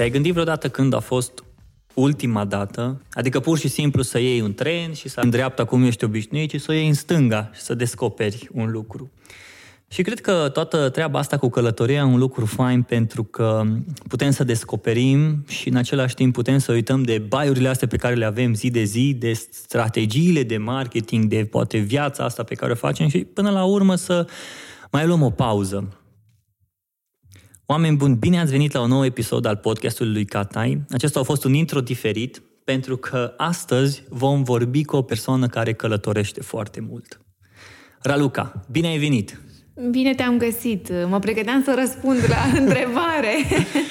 Te-ai gândit vreodată când a fost ultima dată, adică pur și simplu să iei un tren și să în dreapta cum ești obișnuit, ci să o iei în stânga și să descoperi un lucru. Și cred că toată treaba asta cu călătoria e un lucru fain pentru că putem să descoperim și în același timp putem să uităm de baiurile astea pe care le avem zi de zi, de strategiile de marketing, de poate viața asta pe care o facem și până la urmă să mai luăm o pauză. Oameni buni, bine ați venit la un nou episod al podcastului lui Catai. Acesta a fost un intro diferit pentru că astăzi vom vorbi cu o persoană care călătorește foarte mult. Raluca, bine ai venit! Bine te-am găsit. Mă pregăteam să răspund la întrebare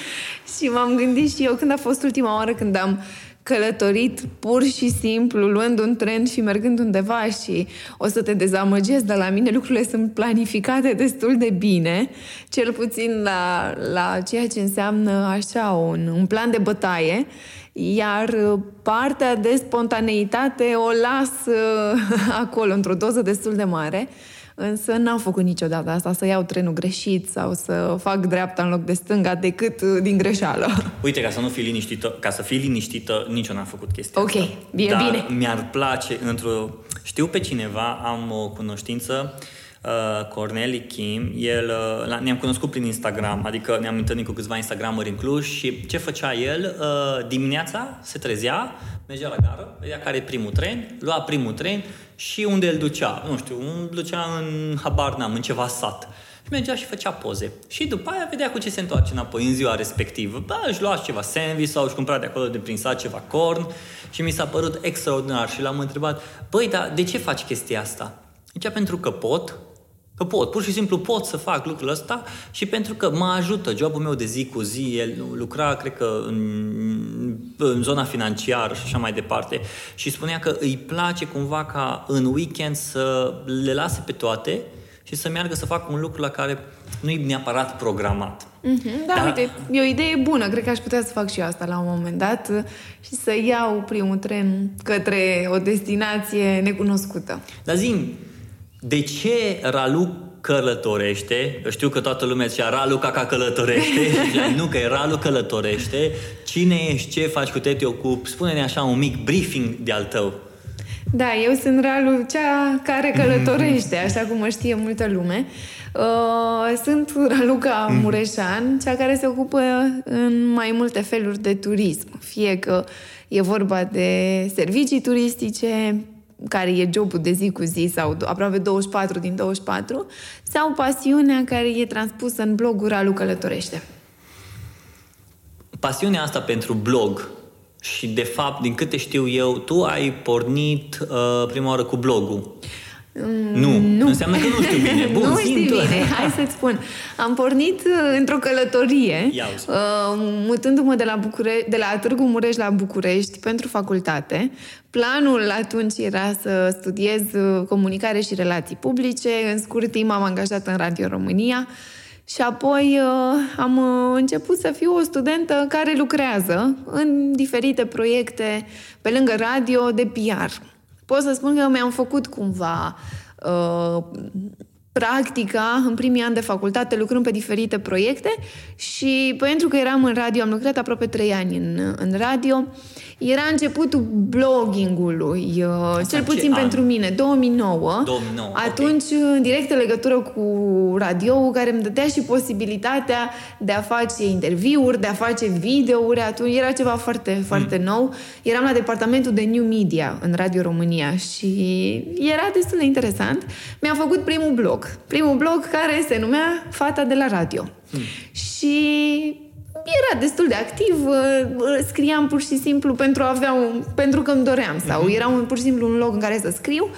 și m-am gândit și eu când a fost ultima oară când am călătorit pur și simplu, luând un tren și mergând undeva și o să te dezamăgesc, dar la mine lucrurile sunt planificate destul de bine, cel puțin la, la ceea ce înseamnă așa un, un plan de bătaie, iar partea de spontaneitate o las acolo, într-o doză destul de mare. Însă n-am făcut niciodată asta, să iau trenul greșit sau să fac dreapta în loc de stânga, decât uh, din greșeală. Uite, ca să nu fii liniștită, ca să fii liniștită, nici eu n-am făcut chestia Ok, asta. bine, Dar bine. mi-ar place, într-o... Știu pe cineva, am o cunoștință, uh, Corneli Kim, el, uh, ne-am cunoscut prin Instagram, adică ne-am întâlnit cu câțiva Instagramări în Cluj și ce făcea el? Uh, dimineața se trezea, mergea la gară, vedea care e primul tren, lua primul tren și unde îl ducea, nu știu, îl ducea în habar n-am, în ceva sat. Și mergea și făcea poze. Și după aia vedea cu ce se întoarce înapoi în ziua respectivă. Bă, își lua ceva sandwich sau își cumpăra de acolo de prin sat ceva corn și mi s-a părut extraordinar și l-am întrebat, băi, dar de ce faci chestia asta? Zicea, pentru că pot, Că pot, pur și simplu pot să fac lucrul ăsta și pentru că mă ajută jobul meu de zi cu zi, el lucra, cred că, în, în zona financiară și așa mai departe și spunea că îi place cumva ca în weekend să le lase pe toate și să meargă să facă un lucru la care nu e neapărat programat. Mm-hmm, da, Dar... uite, e o idee bună. Cred că aș putea să fac și eu asta la un moment dat și să iau primul tren către o destinație necunoscută. Dar zim, de ce Ralu călătorește? Eu știu că toată lumea zicea Ralu ca călătorește. nu, că e Ralu călătorește. Cine ești, ce faci, cu te te ocupi? Spune-ne așa un mic briefing de al tău. Da, eu sunt Ralu, cea care călătorește, așa cum mă știe multă lume. Uh, sunt Raluca Mureșan, cea care se ocupă în mai multe feluri de turism. Fie că e vorba de servicii turistice, care e jobul de zi cu zi sau aproape 24 din 24, sau pasiunea care e transpusă în blogul Ralu Călătorește. Pasiunea asta pentru blog și, de fapt, din câte știu eu, tu ai pornit uh, prima oară cu blogul. Mm, nu. nu, înseamnă că nu știu bine. Bun, nu știi tu. bine, hai să-ți spun. Am pornit uh, într-o călătorie, uh, mutându-mă de la, Bucure- de la Târgu Mureș la București pentru facultate. Planul atunci era să studiez uh, comunicare și relații publice. În scurt timp am angajat în Radio România. Și apoi uh, am uh, început să fiu o studentă care lucrează în diferite proiecte pe lângă radio de PR. Pot să spun că mi-am făcut cumva uh, practica în primii ani de facultate lucrând pe diferite proiecte și pentru că eram în radio, am lucrat aproape trei ani în, în radio, era începutul bloggingului, uh, cel puțin pentru mine, 2009. 2009 Atunci, okay. în directă legătură cu radio care îmi dădea și posibilitatea de a face interviuri, de a face videouri. Atunci era ceva foarte, foarte mm. nou. Eram la departamentul de New Media în Radio România și era destul de interesant. Mi-am făcut primul blog. Primul blog care se numea Fata de la Radio. Mm. Și era destul de activ, scriam pur și simplu pentru a avea un, pentru că îmi doream sau era un, pur și simplu un loc în care să scriu.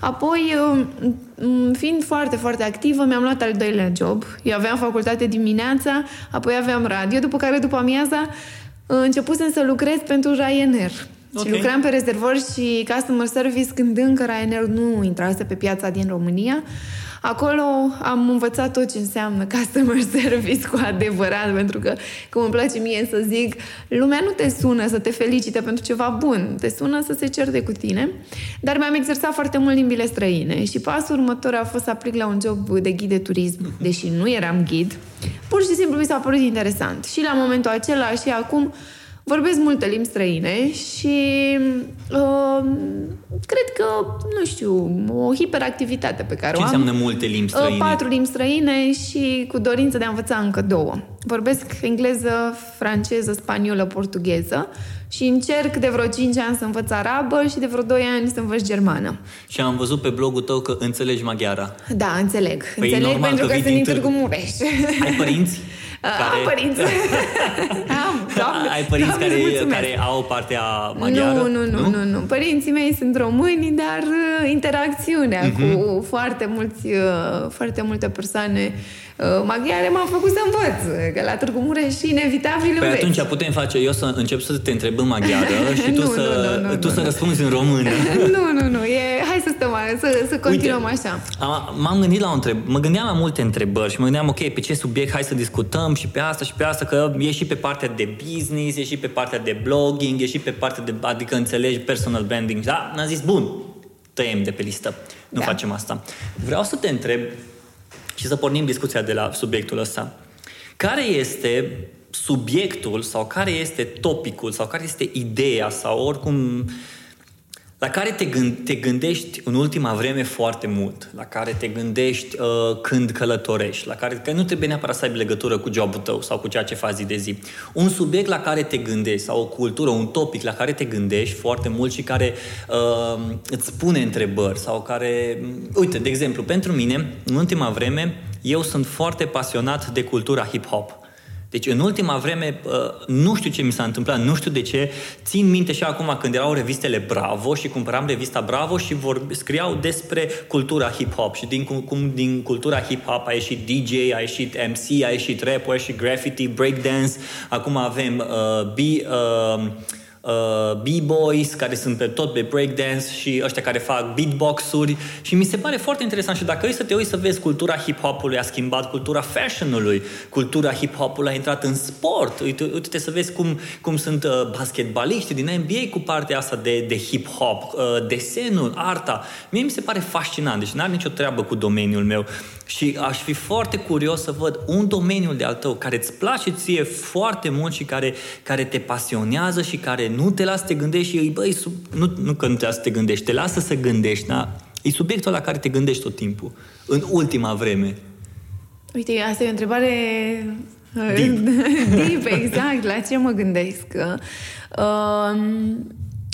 Apoi, fiind foarte, foarte activă, mi-am luat al doilea job. Eu aveam facultate dimineața, apoi aveam radio, după care după amiaza începusem să lucrez pentru Ryanair. Okay. Și lucram pe rezervări și customer service când încă Ryanair nu intrase pe piața din România. Acolo am învățat tot ce înseamnă customer service cu adevărat, pentru că, cum îmi place mie să zic, lumea nu te sună să te felicite pentru ceva bun, te sună să se certe cu tine, dar mi-am exersat foarte mult limbile străine și pasul următor a fost să aplic la un job de ghid de turism, deși nu eram ghid, pur și simplu mi s-a părut interesant. Și la momentul acela și acum vorbesc multe limbi străine și uh, cred că, nu știu, o hiperactivitate pe care Ce o am. înseamnă multe limbi uh, străine? Uh, patru limbi străine și cu dorință de a învăța încă două. Vorbesc engleză, franceză, spaniolă, portugheză și încerc de vreo 5 ani să învăț arabă și de vreo 2 ani să învăț germană. Și am văzut pe blogul tău că înțelegi maghiara. Da, înțeleg. Păi înțeleg pentru că, că sunt din Târgu Mureș. Ai părinți? Care... Am părinți. Am, doamne, Ai părinți doamne, care, mulțumesc. care au partea maghiară? Nu, nu, nu, nu, nu. Părinții mei sunt români, dar uh, interacțiunea uh-huh. cu foarte, mulți, uh, foarte multe persoane uh, maghiare m-a făcut să învăț. Că la Târgu Mureș inevitabil Păi înveți. atunci putem face eu să încep să te întreb în maghiară și tu Nu, să, nu, nu, nu, tu nu, să nu. răspunzi în română. nu, nu, nu. E, hai să stăm, să, să continuăm Uite, așa. Am, m-am gândit la o întreb, mă gândeam la multe întrebări și mă gândeam, ok, pe ce subiect hai să discutăm și pe asta și pe asta, că e și pe partea de business, e și pe partea de blogging, e și pe partea de, adică înțelegi personal branding. Da? N-am zis, bun, tăiem de pe listă. Nu Da. facem asta. Vreau să te întreb și să pornim discuția de la subiectul ăsta. Care este subiectul sau care este topicul sau care este ideea sau oricum la care te, gând, te gândești în ultima vreme foarte mult, la care te gândești uh, când călătorești, la care că nu trebuie neapărat să aibă legătură cu jobul tău sau cu ceea ce faci zi de zi. Un subiect la care te gândești sau o cultură, un topic la care te gândești foarte mult și care uh, îți pune întrebări sau care... Uite, de exemplu, pentru mine, în ultima vreme, eu sunt foarte pasionat de cultura hip-hop. Deci în ultima vreme, uh, nu știu ce mi s-a întâmplat, nu știu de ce, țin minte și acum când erau revistele Bravo și cumpăram revista Bravo și vor, scriau despre cultura hip-hop și din, cum din cultura hip-hop a ieșit DJ, a ieșit MC, a ieșit rap, a ieșit graffiti, breakdance, acum avem uh, B, uh, uh, B-boys care sunt pe tot pe breakdance și ăștia care fac beatbox-uri. Și mi se pare foarte interesant și dacă e să te uiți să vezi cultura hip-hopului a schimbat cultura fashion-ului, cultura hip-hopului a intrat în sport, uite, uite să vezi cum, cum sunt uh, basketbaliști din NBA cu partea asta de, de hip-hop, uh, desenul, arta, mie mi se pare fascinant, deci n-are nicio treabă cu domeniul meu. Și aș fi foarte curios să văd un domeniu de al tău care îți place ție foarte mult și care, care te pasionează și care nu te lasă să te gândești și băi, sub, nu, nu că nu te lasă să te gândești, te lasă să gândești, da? E subiectul la care te gândești tot timpul, în ultima vreme. Uite, asta e o întrebare uh, Deep. deep exact. La ce mă gândesc? Uh,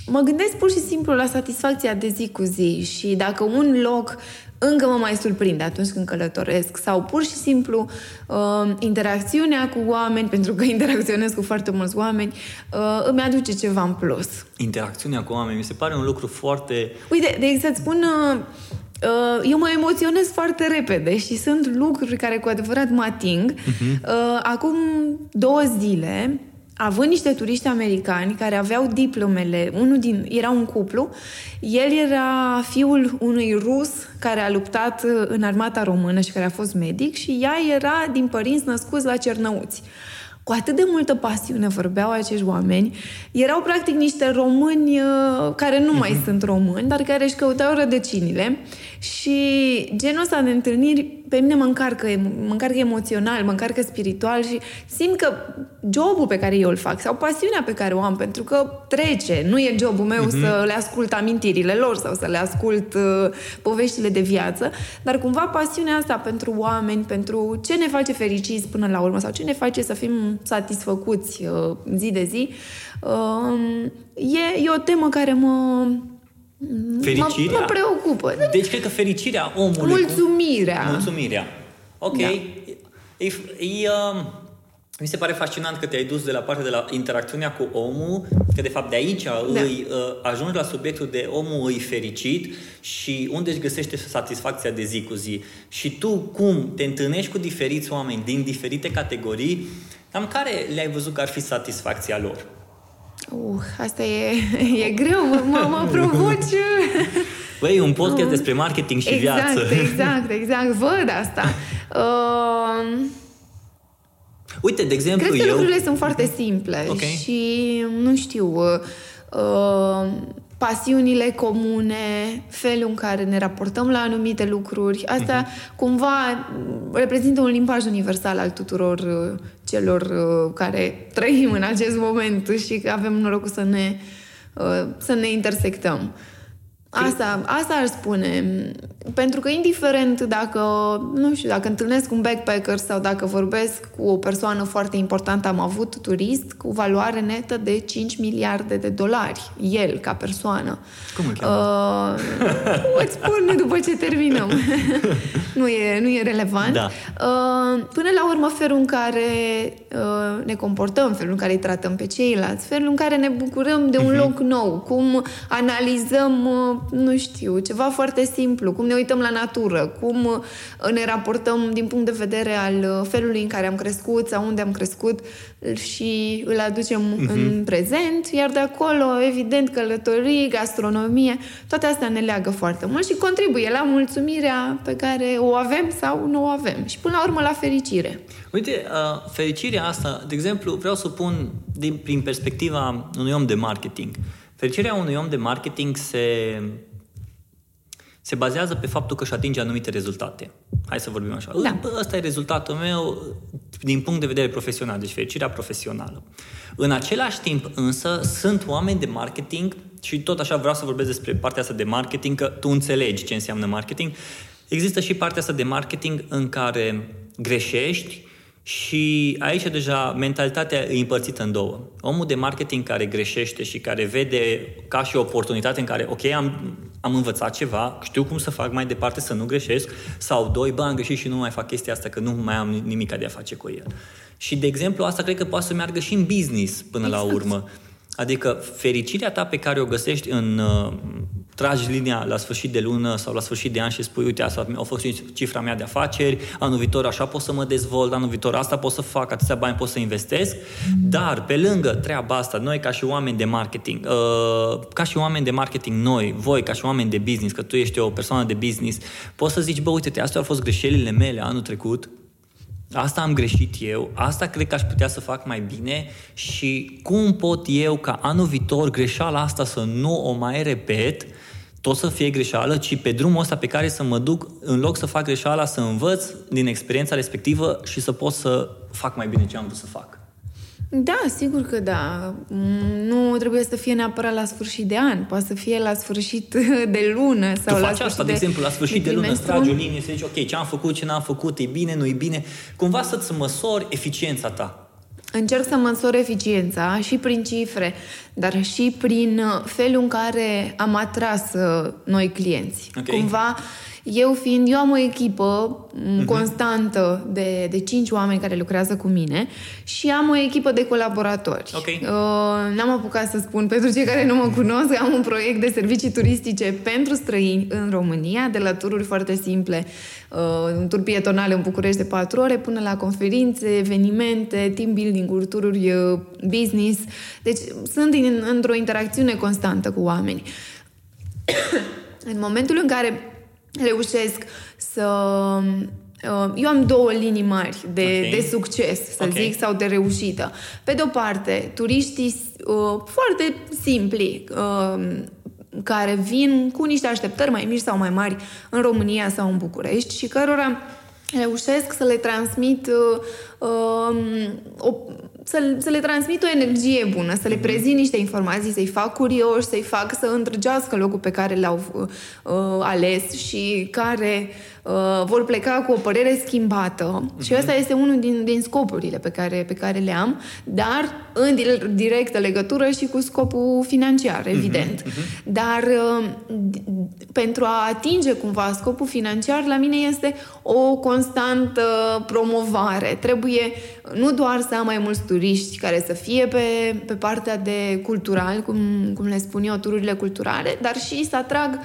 mă gândesc pur și simplu la satisfacția de zi cu zi și dacă un loc încă mă mai surprinde atunci când călătoresc sau pur și simplu uh, interacțiunea cu oameni, pentru că interacționez cu foarte mulți oameni, uh, îmi aduce ceva în plus. Interacțiunea cu oameni mi se pare un lucru foarte... Uite, de exemplu, spun... Uh, uh, eu mă emoționez foarte repede și sunt lucruri care cu adevărat mă ating. Uh-huh. Uh, acum două zile, având niște turiști americani care aveau diplomele, unul din, era un cuplu, el era fiul unui rus care a luptat uh, în armata română și care a fost medic și ea era din părinți născuți la Cernăuți. Cu atât de multă pasiune vorbeau acești oameni. Erau practic niște români uh, care nu mai sunt români, dar care își căutau rădăcinile. Și genul ăsta de întâlniri pe mine mă încarcă, mă încarcă emoțional, mă încarcă spiritual și simt că jobul pe care eu îl fac sau pasiunea pe care o am, pentru că trece, nu e jobul meu uh-huh. să le ascult amintirile lor sau să le ascult uh, poveștile de viață, dar cumva pasiunea asta pentru oameni, pentru ce ne face fericiți până la urmă sau ce ne face să fim satisfăcuți uh, zi de zi, uh, e, e o temă care mă Fericirea? Mă, mă preocupă. Deci cred că fericirea omului... Mulțumirea. Cu... Mulțumirea. Ok. Da. E, e, e, uh, mi se pare fascinant că te-ai dus de la partea de la interacțiunea cu omul, că de fapt de aici da. îi, uh, ajungi la subiectul de omul îi fericit și unde își găsește satisfacția de zi cu zi. Și tu cum te întâlnești cu diferiți oameni din diferite categorii, cam care le-ai văzut că ar fi satisfacția lor? Uh, asta e, e greu, mă, mă provoci. Băi, un podcast uh, despre marketing și exact, viață. Exact, exact, exact. Văd asta. Uh, Uite, de exemplu, Cred că eu... lucrurile sunt foarte simple okay. și, nu știu, uh, uh, pasiunile comune, felul în care ne raportăm la anumite lucruri, asta uh-huh. cumva reprezintă un limbaj universal al tuturor uh, celor uh, care trăim în acest moment și că avem norocul să ne, uh, să ne intersectăm. Asta, asta ar spune. Pentru că indiferent dacă, nu știu, dacă întâlnesc un backpacker sau dacă vorbesc cu o persoană foarte importantă, am avut turist cu valoare netă de 5 miliarde de dolari, el ca persoană. Cum îl cheamă? Uh, îți spun după ce terminăm. nu, e, nu e relevant. Da. Uh, până la urmă, felul în care uh, ne comportăm, felul în care îi tratăm pe ceilalți, felul în care ne bucurăm de un uh-huh. loc nou, cum analizăm, uh, nu știu, ceva foarte simplu, cum ne uităm la natură, cum uh, ne raportăm din punct de vedere al uh, felului în care am crescut sau unde am crescut și îl aducem uh-huh. în prezent, iar de acolo, evident, călătorii, gastronomie, toate astea ne leagă foarte mult și contribuie la mulțumirea pe care o avem sau nu o avem. Și până la urmă la fericire. Uite, uh, fericirea asta, de exemplu, vreau să o pun din, prin perspectiva unui om de marketing. Fericirea unui om de marketing se se bazează pe faptul că își atinge anumite rezultate. Hai să vorbim așa. Da. Bă, ăsta e rezultatul meu din punct de vedere profesional, deci fericirea profesională. În același timp, însă, sunt oameni de marketing și tot așa vreau să vorbesc despre partea asta de marketing, că tu înțelegi ce înseamnă marketing. Există și partea asta de marketing în care greșești și aici deja mentalitatea e împărțită în două. Omul de marketing care greșește și care vede ca și o oportunitate în care, ok, am, am învățat ceva, știu cum să fac mai departe să nu greșesc, sau doi, bă, am greșit și nu mai fac chestia asta, că nu mai am nimic de a face cu el. Și, de exemplu, asta cred că poate să meargă și în business până exact. la urmă. Adică fericirea ta pe care o găsești în uh, tragi linia la sfârșit de lună sau la sfârșit de an și spui, uite, asta a fost cifra mea de afaceri, anul viitor așa pot să mă dezvolt, anul viitor asta pot să fac, atâția bani pot să investesc, dar pe lângă treaba asta, noi ca și oameni de marketing, uh, ca și oameni de marketing noi, voi ca și oameni de business, că tu ești o persoană de business, poți să zici, bă, uite, astea au fost greșelile mele anul trecut, Asta am greșit eu, asta cred că aș putea să fac mai bine și cum pot eu ca anul viitor greșeala asta să nu o mai repet, tot să fie greșeală, ci pe drumul ăsta pe care să mă duc, în loc să fac greșeala, să învăț din experiența respectivă și să pot să fac mai bine ce am vrut să fac. Da, sigur că da. Nu trebuie să fie neapărat la sfârșit de an, poate să fie la sfârșit de lună sau tu la faci asta, de, de exemplu, la sfârșit de, de lună, îți tragi o linie, să zici, ok, ce am făcut, ce n-am făcut, e bine, nu e bine. Cumva să-ți măsori eficiența ta. Încerc să măsor eficiența și prin cifre, dar și prin felul în care am atras uh, noi clienți. Okay. Cumva eu fiind, eu am o echipă uh-huh. constantă de, de cinci oameni care lucrează cu mine și am o echipă de colaboratori. Okay. Uh, n-am apucat să spun pentru cei care nu mă cunosc, am un proiect de servicii turistice pentru străini în România, de la tururi foarte simple, uh, un tur pietonal în București de patru ore, până la conferințe, evenimente, team building-uri, tururi uh, business. Deci sunt în, într-o interacțiune constantă cu oameni. în momentul în care reușesc să... Uh, eu am două linii mari de, okay. de succes, să okay. zic, sau de reușită. Pe de o parte, turiștii uh, foarte simpli, uh, care vin cu niște așteptări mai mici sau mai mari în România sau în București și cărora reușesc să le transmit uh, uh, o, să, să le transmit o energie bună, să le mhm. prezint niște informații, să-i fac curioși, să-i fac să îndrăgească locul pe care l-au uh, ales și care uh, vor pleca cu o părere schimbată. Uh-huh. Și ăsta este unul din, din scopurile pe care, pe care le am, dar în directă legătură și cu scopul financiar, mhm, evident. Uh-huh. Dar uh, pentru a atinge cumva scopul financiar, la mine este o constantă promovare. Trebuie nu doar să am mai mulți turiști care să fie pe, pe partea de cultural, cum, cum le spun eu, tururile culturale, dar și să atrag uh,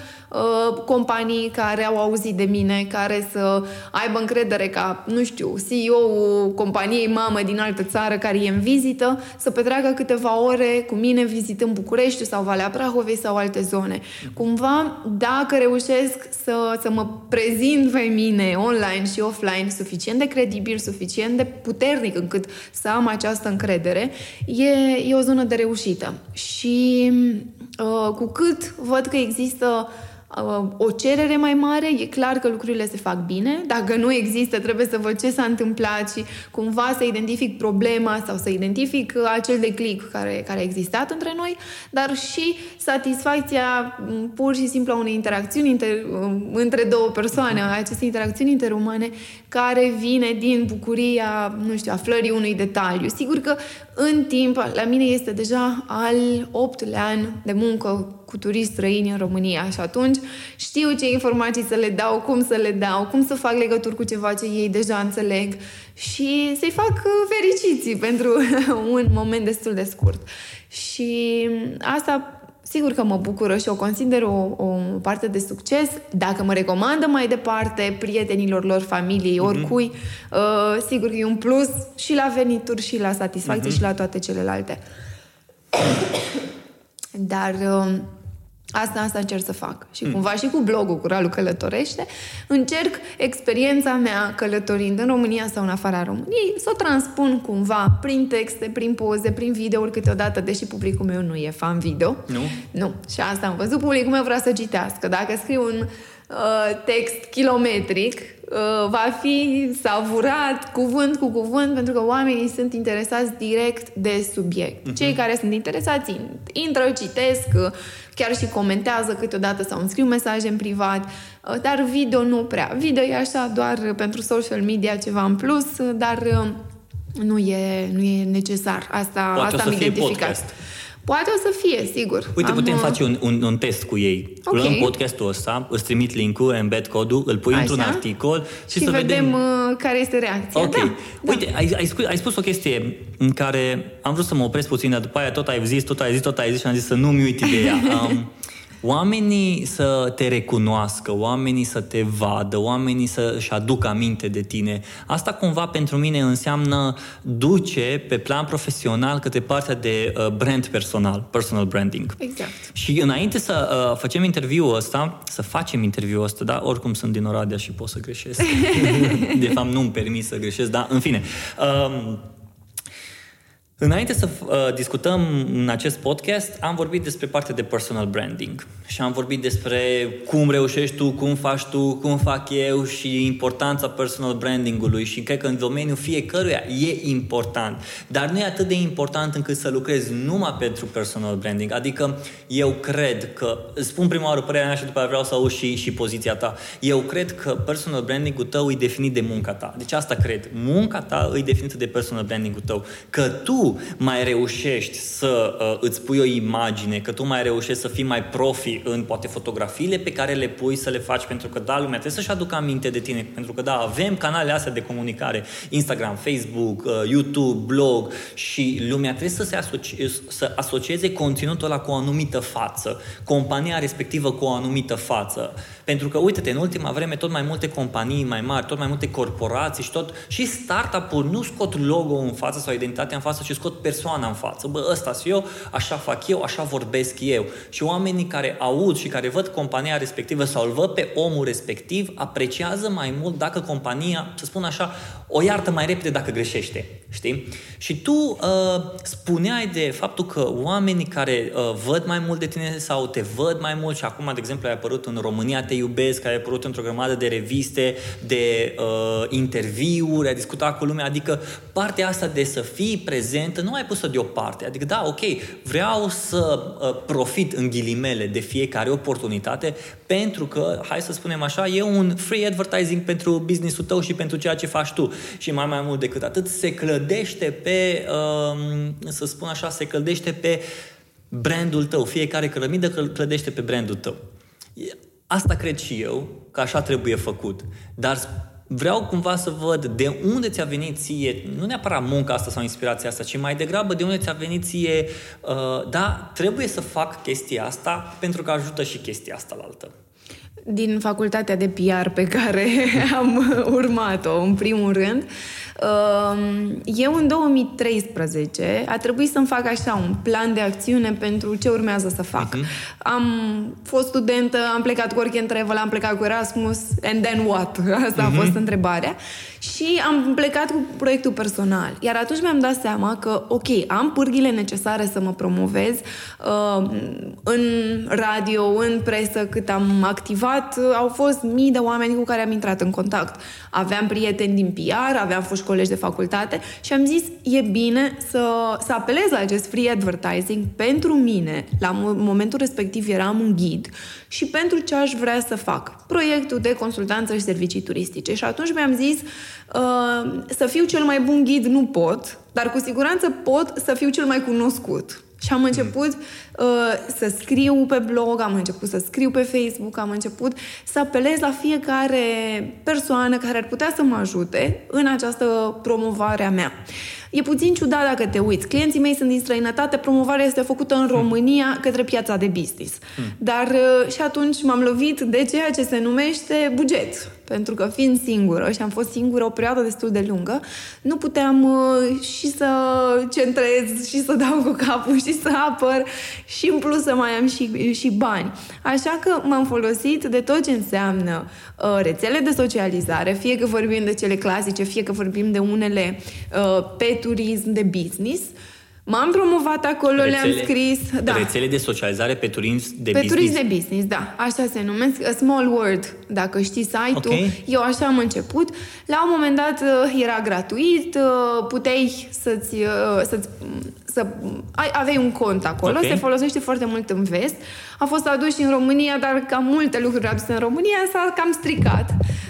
companii care au auzit de mine, care să aibă încredere ca, nu știu, CEO-ul companiei mamă din altă țară care e în vizită, să petreacă câteva ore cu mine vizitând București sau Valea Prahovei sau alte zone. Cumva, dacă reușesc să, să mă prezint pe mine online și offline suficient de credibil, suficient de puternic încât să am această încredere, e, e o zonă de reușită. Și uh, cu cât văd că există Uh, o cerere mai mare, e clar că lucrurile se fac bine. Dacă nu există, trebuie să văd ce s-a întâmplat și cumva să identific problema sau să identific acel declic care, care a existat între noi, dar și satisfacția pur și simplu a unei interacțiuni inter, între două persoane, aceste interacțiuni interumane care vine din bucuria, nu știu, aflării unui detaliu. Sigur că în timp, la mine este deja al optulea an de muncă cu turiști străini în România și atunci știu ce informații să le dau, cum să le dau, cum să fac legături cu ceva ce ei deja înțeleg și să-i fac fericiții pentru un moment destul de scurt. Și asta sigur că mă bucură și o consider o, o parte de succes. Dacă mă recomandă mai departe prietenilor lor, familiei, mm-hmm. oricui, uh, sigur că e un plus și la venituri și la satisfacție mm-hmm. și la toate celelalte. Dar uh, Asta, asta încerc să fac. Și mm. cumva și cu blogul cu Ralu Călătorește, încerc experiența mea călătorind în România sau în afara României să o transpun cumva prin texte, prin poze, prin videouri câteodată, deși publicul meu nu e fan video. Nu? Nu. Și asta am văzut. Publicul meu vrea să citească. Dacă scriu un uh, text kilometric, uh, va fi savurat cuvânt cu cuvânt pentru că oamenii sunt interesați direct de subiect. Uh-huh. Cei care sunt interesați intră, citesc, uh, chiar și comentează câteodată sau îmi scriu mesaje în privat, uh, dar video nu prea. Video e așa doar pentru social media ceva în plus, dar uh, nu e, nu e necesar. Asta, Poate asta am identificat. Podcast. Poate o să fie, sigur. Uite, Am, putem uh, face un, un, un test cu ei. Okay. Luăm podcastul ăsta, îți trimit link-ul, embed codul, îl pui Așa. într-un articol și, și să vedem, vedem uh, care este reacția. Ok. Da, Uite, da. Ai, ai, spus, ai spus o chestie în care am vrut să mă opresc puțin, dar după aia tot ai zis, tot ai zis, tot ai zis și am zis să nu-mi uit ideea. Um, oamenii să te recunoască, oamenii să te vadă, oamenii să-și aducă aminte de tine. Asta cumva pentru mine înseamnă duce pe plan profesional către partea de uh, brand personal, personal branding. Exact. Și înainte să uh, facem interviul ăsta, să facem interviul ăsta, da? Oricum sunt din Oradea și pot să greșesc. de fapt nu-mi permis să greșesc, dar în fine. Uh, Înainte să uh, discutăm în acest podcast, am vorbit despre partea de personal branding și am vorbit despre cum reușești tu, cum faci tu, cum fac eu și importanța personal brandingului și cred că în domeniul fiecăruia e important, dar nu e atât de important încât să lucrezi numai pentru personal branding. Adică eu cred că, spun prima oară părerea mea și după aceea vreau să auzi și, și poziția ta, eu cred că personal branding-ul tău e definit de munca ta. Deci asta cred. Munca ta e definită de personal branding-ul tău. Că tu mai reușești să uh, îți pui o imagine, că tu mai reușești să fii mai profi în poate fotografiile pe care le pui să le faci, pentru că da, lumea trebuie să-și aducă aminte de tine, pentru că da, avem canale astea de comunicare, Instagram, Facebook, uh, YouTube, blog și lumea trebuie să se asocie, să asocieze conținutul ăla cu o anumită față, compania respectivă cu o anumită față. Pentru că, uite-te, în ultima vreme tot mai multe companii mai mari, tot mai multe corporații și tot, și startup-uri nu scot logo în față sau identitatea în față, ci scot persoana în față. Bă, ăsta sunt eu, așa fac eu, așa vorbesc eu. Și oamenii care aud și care văd compania respectivă sau îl văd pe omul respectiv, apreciază mai mult dacă compania, să spun așa, o iartă mai repede dacă greșește. Știi? Și tu uh, spuneai de faptul că oamenii care uh, văd mai mult de tine sau te văd mai mult și acum, de exemplu, ai apărut în România Te iubesc, ai apărut într-o grămadă de reviste, de uh, interviuri, ai discutat cu lumea, adică partea asta de să fii prezentă nu ai pus-o deoparte. Adică, da, ok, vreau să uh, profit în ghilimele de fiecare oportunitate pentru că, hai să spunem așa, e un free advertising pentru business-ul tău și pentru ceea ce faci tu. Și mai mai mult decât atât, se clădește pe, um, să spun așa, se clădește pe brandul tău. Fiecare cărămidă clădește pe brandul tău. Asta cred și eu, că așa trebuie făcut. Dar vreau cumva să văd de unde ți-a venit ție, nu neapărat munca asta sau inspirația asta, ci mai degrabă de unde ți-a venit ție, uh, da, trebuie să fac chestia asta pentru că ajută și chestia asta la altă. Din facultatea de PR pe care am urmat-o, în primul rând, um, eu în 2013 a trebuit să-mi fac așa un plan de acțiune pentru ce urmează să fac. Uh-huh. Am fost studentă, am plecat cu Work and Travel, am plecat cu Erasmus, and then what? Asta uh-huh. a mhm. fost întrebarea. Și am plecat cu proiectul personal. Iar atunci mi-am dat seama că, ok, am pârghile necesare să mă promovez uh, în radio, în presă, cât am activat, uh, au fost mii de oameni cu care am intrat în contact. Aveam prieteni din PR, aveam fost colegi de facultate și am zis, e bine să, să apelez la acest free advertising pentru mine. La momentul respectiv eram un ghid și pentru ce aș vrea să fac. Proiectul de consultanță și servicii turistice. Și atunci mi-am zis uh, să fiu cel mai bun ghid nu pot, dar cu siguranță pot să fiu cel mai cunoscut. Și am început uh, să scriu pe blog, am început să scriu pe Facebook, am început să apelez la fiecare persoană care ar putea să mă ajute în această promovare a mea. E puțin ciudat dacă te uiți. Clienții mei sunt din străinătate, promovarea este făcută în România către piața de business. Hmm. Dar uh, și atunci m-am lovit de ceea ce se numește buget pentru că fiind singură și am fost singură o perioadă destul de lungă, nu puteam uh, și să centrez și să dau cu capul și să apăr și în plus să mai am și, și bani. Așa că m-am folosit de tot ce înseamnă uh, rețele de socializare, fie că vorbim de cele clasice, fie că vorbim de unele uh, pe turism, de business, M-am promovat acolo, rețele, le-am scris... Da. Rețele de socializare pe turism de pe business. Pe turism de business, da. Așa se numesc. A small world, dacă știi site-ul. Okay. Eu așa am început. La un moment dat uh, era gratuit, uh, puteai să-ți, uh, să-ți să ai, aveai un cont acolo, okay. se folosește foarte mult în vest. A fost adus și în România, dar ca multe lucruri aduse în România s-a cam stricat.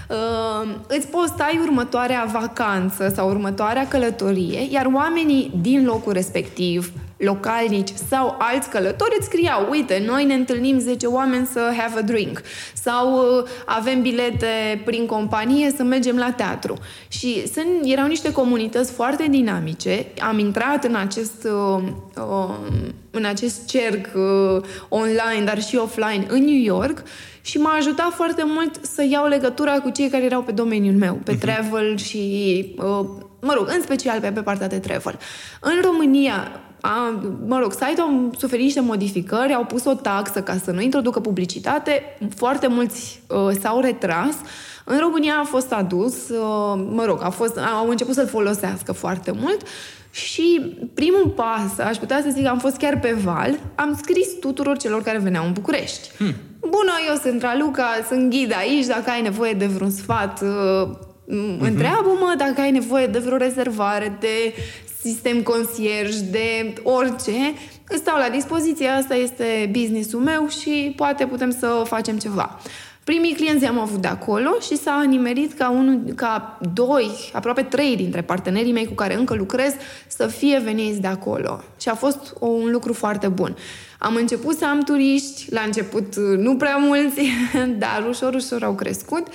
Uh, îți postai următoarea vacanță sau următoarea călătorie, iar oamenii din locul respectiv, localnici sau alți călători îți scriau, uite, noi ne întâlnim 10 oameni să have a drink sau uh, avem bilete prin companie să mergem la teatru. Și sunt, erau niște comunități foarte dinamice. Am intrat în acest, uh, uh, în acest cerc uh, online, dar și offline în New York și m-a ajutat foarte mult să iau legătura cu cei care erau pe domeniul meu, pe uh-huh. travel și, uh, mă rog, în special pe, pe partea de travel. În România, a, mă rog, site-ul a suferit niște modificări, au pus o taxă ca să nu introducă publicitate, foarte mulți uh, s-au retras. În România a fost adus, uh, mă rog, a fost, au început să-l folosească foarte mult și primul pas, aș putea să zic, am fost chiar pe val, am scris tuturor celor care veneau în București. Hmm. Bună, eu sunt Raluca, sunt ghid aici, dacă ai nevoie de vreun sfat, uh, uh-huh. întreabă-mă dacă ai nevoie de vreo rezervare, de sistem concierge, de orice, îți stau la dispoziție, asta este businessul meu și poate putem să facem ceva. Primii clienți am avut de acolo și s-a nimerit ca, unul, ca doi, aproape trei dintre partenerii mei cu care încă lucrez să fie veniți de acolo. Și a fost un lucru foarte bun. Am început să am turiști, la început nu prea mulți, dar ușor, ușor au crescut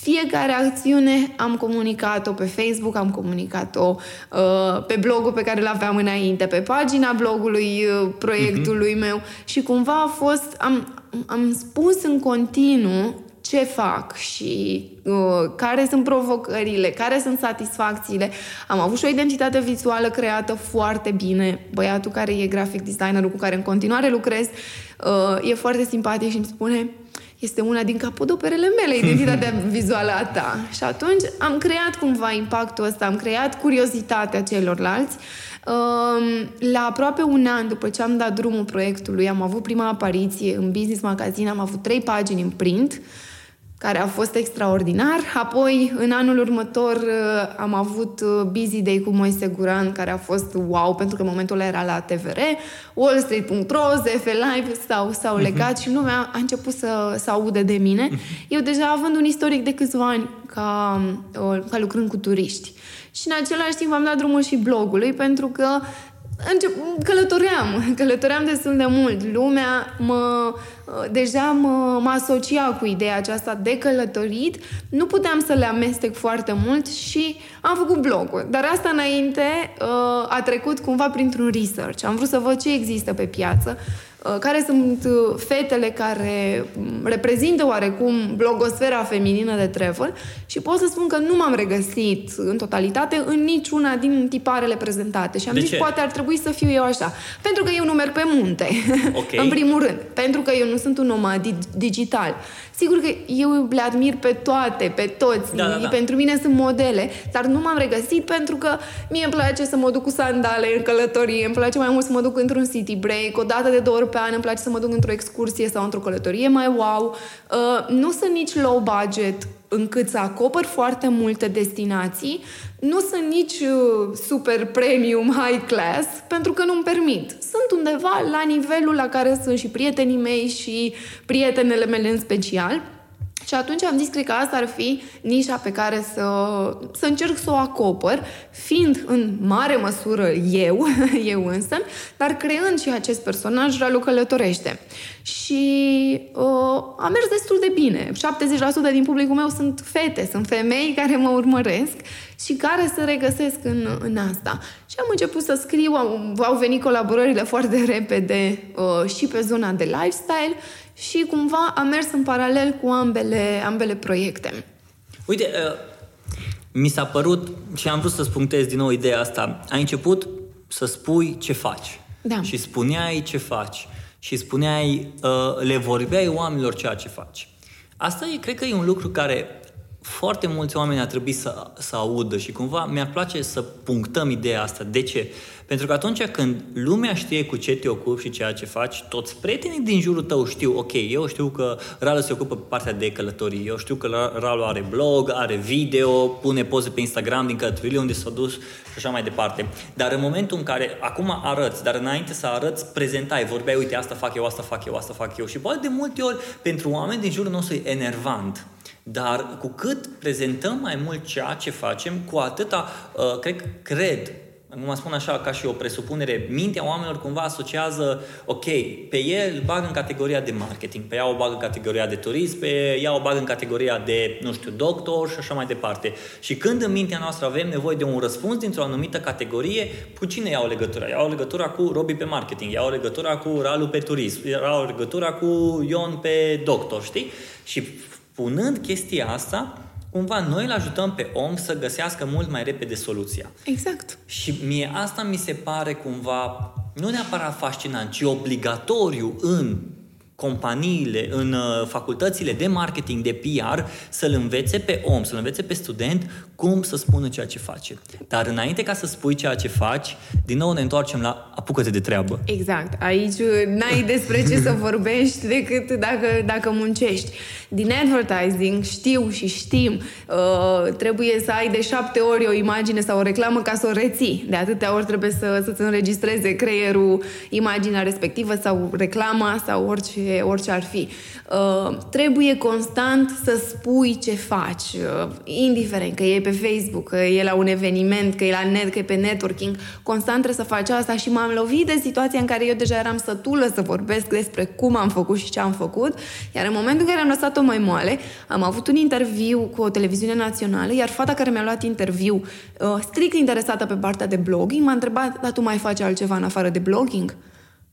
fiecare acțiune am comunicat-o pe Facebook, am comunicat-o uh, pe blogul pe care îl aveam înainte, pe pagina blogului uh, proiectului uh-huh. meu și cumva a fost, am, am spus în continuu ce fac și uh, care sunt provocările, care sunt satisfacțiile. Am avut și o identitate vizuală creată foarte bine. Băiatul care e grafic designerul cu care în continuare lucrez uh, e foarte simpatic și îmi spune este una din capodoperele mele, identitatea vizuală a ta. Și atunci am creat cumva impactul ăsta, am creat curiozitatea celorlalți. La aproape un an după ce am dat drumul proiectului, am avut prima apariție în Business Magazine, am avut trei pagini în print, care a fost extraordinar. Apoi, în anul următor, uh, am avut uh, Busy Day cu Moise Guran, care a fost wow, pentru că în momentul ăla era la TVR, Wall Street.ro, ZF Live s-au, s-au mhm. legat uh-huh. și lumea a început să, să aude de mine. Uh-huh. Eu deja având un istoric de câțiva ani ca, uh, ca lucrând cu turiști. Și în același timp am dat drumul și blogului, pentru că încep, călătoream, călătoream destul de mult. Lumea mă, deja mă, mă asocia cu ideea aceasta de călătorit. Nu puteam să le amestec foarte mult și am făcut blogul. Dar asta înainte a trecut cumva printr-un research. Am vrut să văd ce există pe piață Uh, care sunt uh, fetele care mm, reprezintă oarecum blogosfera feminină de travel și pot să spun că nu m-am regăsit în totalitate în niciuna din tiparele prezentate și am de zis ce? poate ar trebui să fiu eu așa. Pentru că eu nu merg pe munte, okay. în primul rând. Pentru că eu nu sunt un nomad digital. Sigur că eu le admir pe toate, pe toți. Da, da, da. Pentru mine sunt modele, dar nu m-am regăsit pentru că mie îmi place să mă duc cu sandale în călătorie, îmi place mai mult să mă duc într-un city break, o dată de două ori pe an îmi place să mă duc într-o excursie sau într-o călătorie mai wow. Uh, nu sunt nici low budget încât să acopăr foarte multe destinații, nu sunt nici uh, super premium high class, pentru că nu-mi permit. Sunt undeva la nivelul la care sunt și prietenii mei și prietenele mele în special. Și atunci am zis, cred că asta ar fi nișa pe care să, să încerc să o acopăr, fiind în mare măsură eu, eu însă, dar creând și acest personaj, Ralu Călătorește. Și uh, a mers destul de bine. 70% din publicul meu sunt fete, sunt femei care mă urmăresc și care se regăsesc în, în asta. Și am început să scriu, au, au venit colaborările foarte repede uh, și pe zona de lifestyle și cumva am mers în paralel cu ambele, ambele proiecte. Uite, uh, mi s-a părut și am vrut să spuntez din nou ideea asta. Ai început să spui ce faci. Da. Și spuneai ce faci. Și spuneai, uh, le vorbeai oamenilor ceea ce faci. Asta e, cred că e un lucru care foarte mulți oameni ar trebui să, să audă și cumva mi-ar place să punctăm ideea asta. De ce? Pentru că atunci când lumea știe cu ce te ocupi și ceea ce faci, toți prietenii din jurul tău știu, ok, eu știu că Ralu se ocupă pe partea de călătorii, eu știu că Ralu are blog, are video, pune poze pe Instagram din călătorile unde s-a dus și așa mai departe. Dar în momentul în care, acum arăți, dar înainte să arăți, prezentai, vorbeai, uite, asta fac eu, asta fac eu, asta fac eu și poate de multe ori pentru oameni din jurul nostru e enervant dar cu cât prezentăm mai mult ceea ce facem, cu atâta, uh, cred, cred, acum spun așa ca și o presupunere, mintea oamenilor cumva asociază, ok, pe el bag în categoria de marketing, pe ea o bag în categoria de turism, pe ea o bag în categoria de, nu știu, doctor și așa mai departe. Și când în mintea noastră avem nevoie de un răspuns dintr-o anumită categorie, cu cine iau legătura? Iau legătura cu Robi pe marketing, iau legătura cu Ralu pe turism, iau legătura cu Ion pe doctor, știi? Și punând chestia asta, cumva noi îl ajutăm pe om să găsească mult mai repede soluția. Exact. Și mie asta mi se pare cumva nu neapărat fascinant, ci obligatoriu în companiile, în uh, facultățile de marketing, de PR, să-l învețe pe om, să-l învețe pe student cum să spună ceea ce face. Dar înainte ca să spui ceea ce faci, din nou ne întoarcem la apucă de treabă. Exact. Aici uh, n-ai despre ce să vorbești decât dacă, dacă muncești. Din advertising știu și știm, uh, trebuie să ai de șapte ori o imagine sau o reclamă ca să o reții. De atâtea ori trebuie să, să-ți înregistreze creierul imaginea respectivă sau reclama sau orice, orice ar fi. Uh, trebuie constant să spui ce faci, uh, indiferent că e pe Facebook, că e la un eveniment, că e la net, că e pe networking, constant trebuie să faci asta și m-am lovit de situația în care eu deja eram sătulă să vorbesc despre cum am făcut și ce am făcut, iar în momentul în care am lăsat-o mai moale, am avut un interviu cu o televiziune națională, iar fata care mi-a luat interviu, uh, strict interesată pe partea de blogging, m-a întrebat, dar tu mai faci altceva în afară de blogging?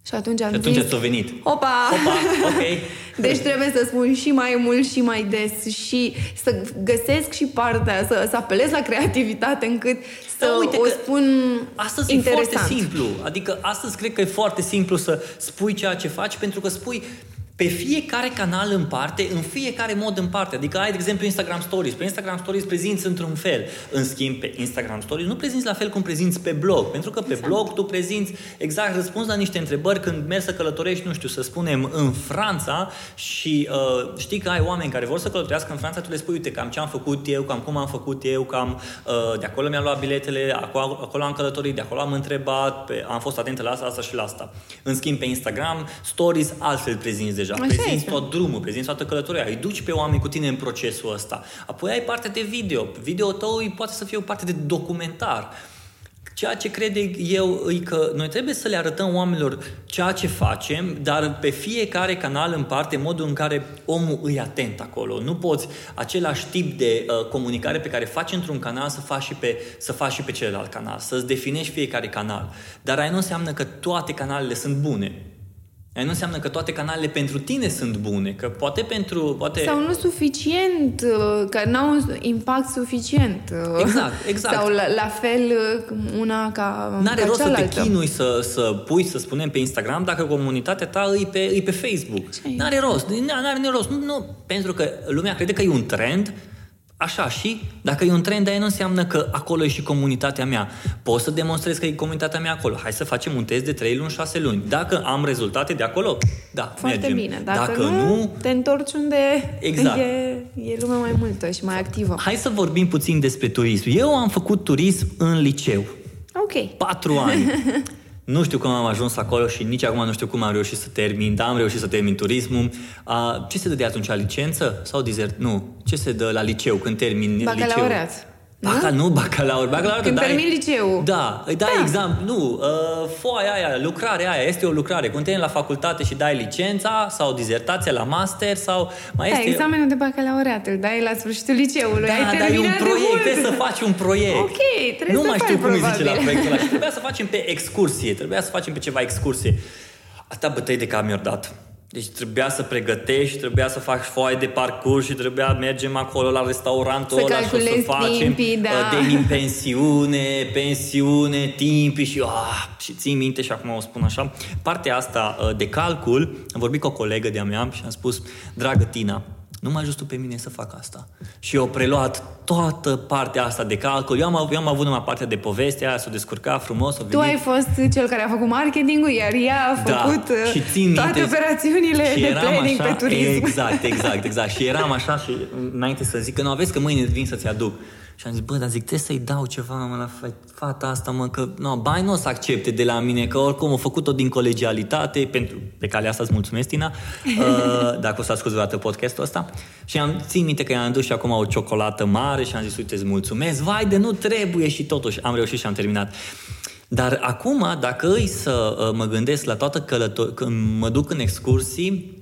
Și atunci am și atunci zis... ați venit. Opa! Opa, ok. Deci trebuie să spun și mai mult și mai des și să găsesc și partea, să, să apelez la creativitate încât să Da, uite o că spun Astăzi interesant. e foarte simplu. Adică astăzi cred că e foarte simplu să spui ceea ce faci pentru că spui pe fiecare canal în parte, în fiecare mod în parte. Adică ai, de exemplu, Instagram Stories. Pe Instagram Stories prezinți într-un fel. În schimb, pe Instagram Stories nu prezinți la fel cum prezinți pe blog. Pentru că pe Exact. blog tu prezinți exact răspuns la niște întrebări când mergi să călătorești, nu știu, să spunem, în Franța și uh, știi că ai oameni care vor să călătorească în Franța, tu le spui, uite, cam ce am făcut eu, cam cum am făcut eu, cam uh, de acolo mi-am luat biletele, acolo, acolo am călătorit, de acolo am întrebat, pe, am fost atent la asta, asta și la asta. În schimb, pe Instagram, Stories altfel prezinți deja. Așa prezinți este. tot drumul, prezinți toată călătoria, îi duci pe oameni cu tine în procesul ăsta. Apoi ai partea de video. Video tău poate să fie o parte de documentar. Ceea ce cred eu e că noi trebuie să le arătăm oamenilor ceea ce facem, dar pe fiecare canal în parte, modul în care omul îi atent acolo. Nu poți același tip de uh, comunicare pe care faci într-un canal să faci, și pe, să faci și pe celălalt canal, să-ți definești fiecare canal. Dar aia nu înseamnă că toate canalele sunt bune. Aia nu înseamnă că toate canalele pentru tine sunt bune, că poate pentru... Poate... Sau nu suficient, uh, că n-au un impact suficient. Uh, exact, exact. Sau la, la fel uh, una ca N-are ca rost cealaltă. să te chinui să, să pui, să spunem, pe Instagram dacă comunitatea ta e pe, e pe Facebook. N-are rost, n-are rost. Nu, nu, pentru că lumea crede că e un trend Așa și, dacă e un trend, aia nu înseamnă că acolo e și comunitatea mea. Pot să demonstrez că e comunitatea mea acolo. Hai să facem un test de 3 luni, 6 luni. Dacă am rezultate de acolo, da, Foarte mergem. bine. Dacă, dacă nu, nu, te întorci unde Exact. e, e lumea mai multă și mai activă. hai să vorbim puțin despre turism. Eu am făcut turism în liceu. Ok. Patru ani. Nu știu cum am ajuns acolo și nici acum nu știu cum am reușit să termin, dar am reușit să termin turismul. A, ce se dă de atunci? Licență sau dizert? Nu. Ce se dă la liceu când termin liceu? Bacalaureat. Baca, nu bacalaur, bacalaur Când dai, termin liceul. Da, îi dai Da. examen, nu, uh, foaia aia, lucrarea aia, este o lucrare. Când termini la facultate și dai licența sau dizertația la master sau mai Da, este... examenul de bacalaureat îl dai la sfârșitul liceului. Da, Ai dar e un terminat de proiect, mult. trebuie să faci un proiect. Ok, trebuie nu să mai faci, știu cum îi zice probabil. la proiectul ăla. Și trebuia să facem pe excursie, trebuia să facem pe ceva excursie. Asta bătăi de cap mi dat. Deci trebuia să pregătești, trebuia să faci foaie de parcurs și trebuia mergem acolo la restaurantul Să ăla și o să calculezi facem timpii, da. uh, de pensiune, pensiune, timpii și ah, și țin minte și acum o spun așa. Partea asta uh, de calcul, am vorbit cu o colegă de-a mea și am spus, dragă Tina, nu mă ajută pe mine să fac asta. Și eu preluat toată partea asta de calcul. Eu am, eu am avut numai partea de poveste, aia s-a descurcat frumos, a venit. Tu ai fost cel care a făcut marketingul, iar ea a Da, făcut uh, și țin toate minte- operațiunile și de eram planning așa, pe turism. Exact, exact, exact. Și eram așa și înainte să zic că nu aveți că mâine vin să-ți aduc. Și am zis, bă, dar zic, trebuie să-i dau ceva mă, la fe- fata asta, mă, că no, bani nu o să accepte de la mine, că oricum a făcut-o din colegialitate, pentru, pe calea asta îți mulțumesc, Tina, uh, dacă o să asculti vreodată podcastul ăsta. Și am țin minte că i-am adus și acum o ciocolată mare și am zis, uite, îți mulțumesc, vai de nu trebuie și totuși am reușit și am terminat. Dar acum, dacă îi să uh, mă gândesc la toată călătoria, când mă duc în excursii,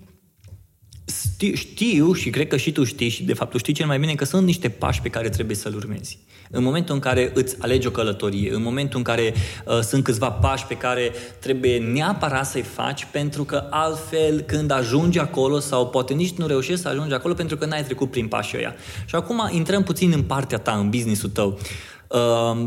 știu, știu și cred că și tu știi și de fapt tu știi cel mai bine că sunt niște pași pe care trebuie să-l urmezi. În momentul în care îți alegi o călătorie, în momentul în care uh, sunt câțiva pași pe care trebuie neapărat să-i faci pentru că altfel când ajungi acolo sau poate nici nu reușești să ajungi acolo pentru că n-ai trecut prin pașii ăia. Și acum intrăm puțin în partea ta, în business-ul tău. Uh,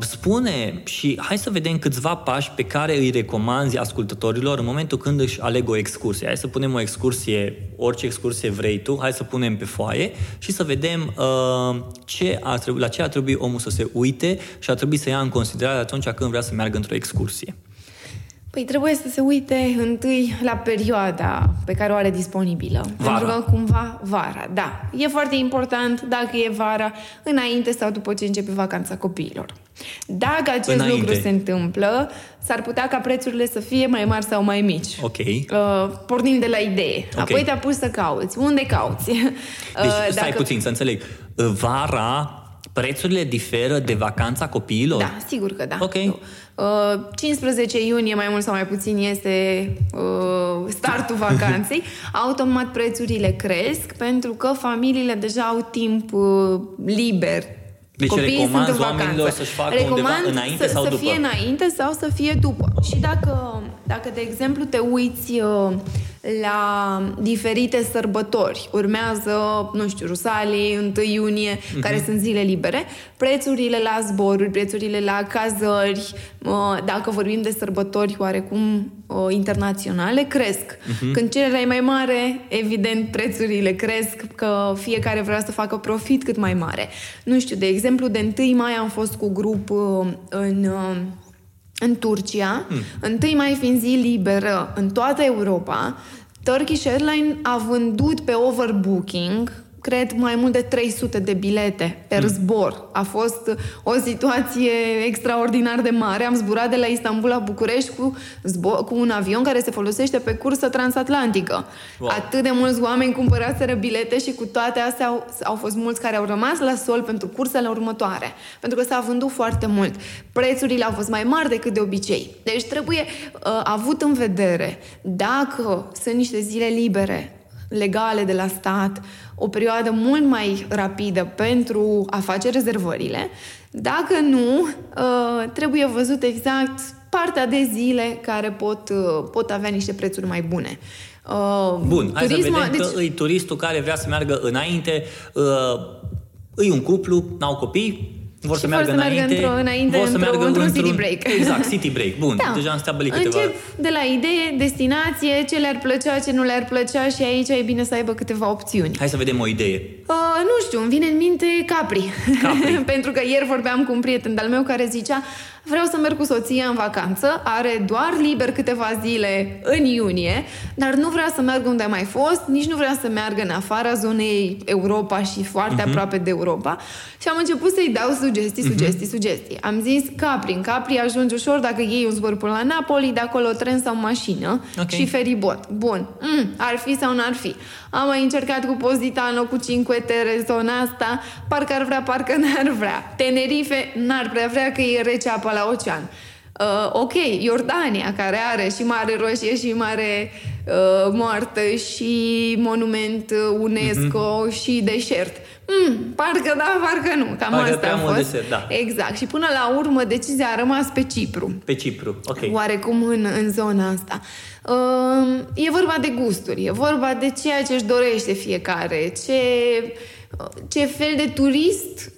spune și hai să vedem câțiva pași pe care îi recomanzi ascultătorilor în momentul când își aleg o excursie. Hai să punem o excursie, orice excursie vrei tu, hai să punem pe foaie și să vedem uh, ce ar trebui, la ce ar trebui omul să se uite și ar trebui să ia în considerare atunci când vrea să meargă într-o excursie. Păi trebuie să se uite întâi la perioada pe care o are disponibilă. Vara. Pentru că cumva vara, da. E foarte important dacă e vara, înainte sau după ce începe vacanța copiilor. Dacă acest Înainte. lucru se întâmplă, s-ar putea ca prețurile să fie mai mari sau mai mici. Ok. Uh, pornim de la idee. Ok. Apoi te apuci să cauți. Unde cauți? Deci, Uh, stai puțin să înțeleg. Vara, prețurile diferă de vacanța copiilor? Da, sigur că da. Ok. Uh, 15 iunie, mai mult sau mai puțin, este uh, startul vacanței. Automat prețurile cresc pentru că familiile deja au timp uh, liber. Deci Copiii recomanzi sunt în oamenilor vacanță. să-și facă undeva Recomand înainte să, sau să după? fie înainte sau să fie după. Și dacă, dacă de exemplu, te uiți uh, la diferite sărbători, urmează, nu știu, Rusalii, 1 iunie, Mhm. care sunt zile libere, prețurile la zboruri, prețurile la cazări, uh, dacă vorbim de sărbători oarecum uh, internaționale, cresc. Mhm. Când cererea e mai mare, evident, prețurile cresc, că fiecare vrea să facă profit cât mai mare. Nu știu, de exemplu, de 1 mai am fost cu grup uh, în... uh, în Turcia, mm. 1 mai fiind zi liberă în toată Europa, Turkish Airlines a vândut pe overbooking cred, mai mult de 300 de bilete per mm. zbor. A fost o situație extraordinar de mare. Am zburat de la Istanbul la București cu, zbor, cu un avion care se folosește pe cursă transatlantică. Wow. Atât de mulți oameni cumpăraseră bilete și cu toate astea au, au fost mulți care au rămas la sol pentru cursele următoare. Pentru că s-a vândut foarte mult. Prețurile au fost mai mari decât de obicei. Deci trebuie uh, avut în vedere dacă sunt niște zile libere legale de la stat, o perioadă mult mai rapidă pentru a face rezervările. Dacă nu, uh, trebuie văzut exact partea de zile care pot, uh, pot avea niște prețuri mai bune. Uh, Bun, hai turismul, să vedem deci... că e turistul care vrea să meargă înainte, îi un cuplu, n-au copii, vor să meargă, să meargă înainte, într-o, înainte vor să într-o, meargă într-un, într-un city break. Exact, city break. Bun, da. deja am stabilit câteva... Încep de la idee, destinație, ce le-ar plăcea, ce nu le-ar plăcea și aici e bine să aibă câteva opțiuni. Hai să vedem o idee. Uh, nu știu, îmi vine în minte Capri. Capri. Pentru că ieri vorbeam cu un prieten de-al meu care zicea vreau să merg cu soția în vacanță, are doar liber câteva zile în iunie, dar nu vrea să meargă unde a mai fost, nici nu vrea să meargă în afara zonei Europa și foarte uh-huh. aproape de Europa. Și am început să-i dau sugestii, sugestii, uh-huh. sugestii. Am zis Capri, în Capri ajungi ușor dacă iei un zbor până la Napoli, de acolo tren sau mașină okay. și feribot. Bun, mm, ar fi sau n-ar fi. Am mai încercat cu Positano, cu Cinque Terre, zona asta, parcă ar vrea, parcă n-ar vrea. Tenerife n-ar prea vrea că e rece apa la ocean. Uh, ok, Iordania, care are și Mare Roșie și Mare uh, Moartă și monument UNESCO uh-huh. și deșert. Mm, parcă da, parcă nu. Cam parcă asta a fost. Desert, da. Exact. Și până la urmă decizia a rămas pe Cipru. Pe Cipru, ok. Oarecum în, în zona asta. Uh, e vorba de gusturi, e vorba de ceea ce își dorește fiecare, ce, ce fel de turist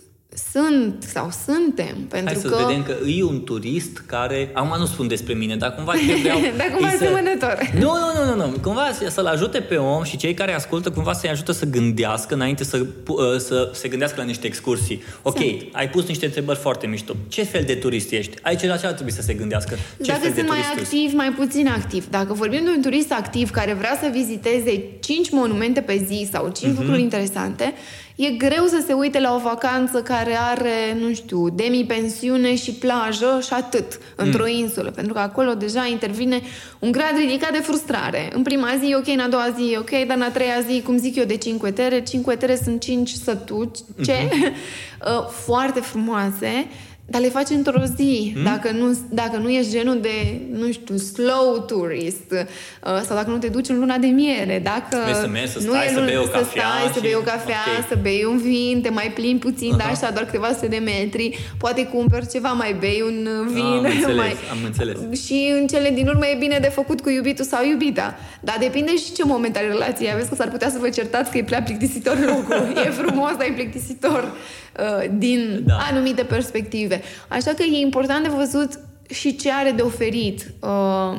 sunt sau suntem. Pentru Hai să că... vedem că e un turist care, acum nu spun despre mine, dar cumva trebuiau... dar cumva să... asemănător. Nu, nu, nu, nu, nu. Cumva să-l ajute pe om și cei care ascultă cumva să-i ajută să gândească înainte să, uh, să se gândească la niște excursii. Ok, Sunt. ai pus niște întrebări foarte mișto. Ce fel de turist ești? Aici la ce ar trebui să se gândească? Ce Dacă fel sunt de mai activ, mai puțin activ. Dacă vorbim de un turist activ care vrea să viziteze 5 monumente pe zi sau 5 uh-huh. Mhm. lucruri interesante, E greu să se uite la o vacanță care are, nu știu, demi-pensiune și plajă și atât, într-o mm. insulă, pentru că acolo deja intervine un grad ridicat de frustrare. În prima zi e ok, în a doua zi e ok, dar în a treia zi, cum zic eu, de cinque terre, cinque terre sunt cinci sătuce, mm-hmm. foarte frumoase, dar le faci într-o zi. Hmm? Dacă, nu, dacă nu ești genul de, nu știu, slow tourist uh, sau dacă nu te duci în luna de miere, dacă să mergi, să stai, nu să bei o cafea, să, stai, și... să bei o cafea, okay. să bei un vin, te mai plimbi puțin, uh-huh. dar așa doar câteva sute de metri, poate cumperi ceva, mai bei un vin. Ah, am înțeles, mai... am înțeles. Și în cele din urmă e bine de făcut cu iubitul sau iubita. Dar depinde și ce moment al relației aveți, că s-ar putea să vă certați că e prea plictisitor locul. e frumos, dar e plictisitor. Uh, din da. anumite perspective. Așa că e important de văzut și ce are de oferit uh,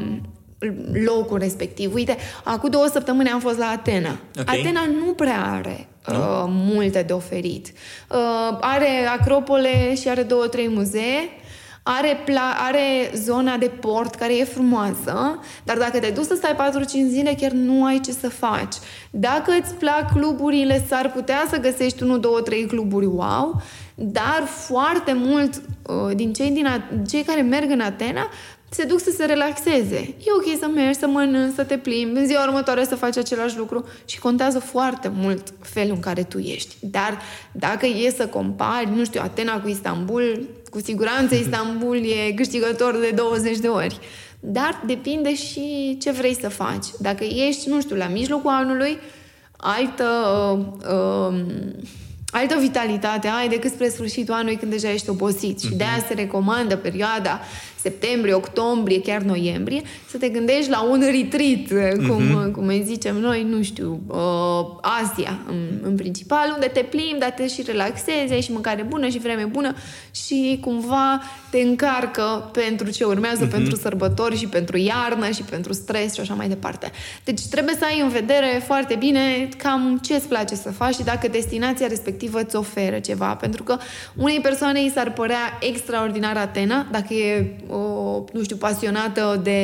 locul respectiv. Uite, acum două săptămâni am fost la Atena. Okay. Atena nu prea are uh, multe de oferit. Uh, are acropole și are două, trei muzee are, pla- are zona de port care e frumoasă, dar dacă te duci să stai 4-5 zile, chiar nu ai ce să faci. Dacă îți plac cluburile, s-ar putea să găsești 1, 2, 3 cluburi wow, dar foarte mult uh, din cei, din a- cei care merg în Atena se duc să se relaxeze. E ok să mergi, să mănânci, să te plimbi, în ziua următoare să faci același lucru și contează foarte mult felul în care tu ești. Dar dacă e să compari, nu știu, Atena cu Istanbul, cu siguranță Istanbul e câștigător de 20 de ori. Dar depinde și ce vrei să faci. Dacă ești, nu știu, la mijlocul anului, altă... Uh, uh, altă vitalitate ai decât spre sfârșitul anului când deja ești obosit. Și de aia se recomandă perioada septembrie, octombrie, chiar noiembrie, să te gândești la un retreat, cum, uh-huh. cum îi zicem noi, nu știu, uh, Asia în, în principal, unde te plimbi, dar te și relaxezi, ai și mâncare bună și vreme bună și cumva te încarcă pentru ce urmează, uh-huh. pentru sărbători și pentru iarnă și pentru stres și așa mai departe. Deci trebuie să ai în vedere foarte bine cam ce îți place să faci și dacă destinația respectivă îți oferă ceva, pentru că unei persoane îi s-ar părea extraordinar Atena, dacă e o, nu știu, pasionată de,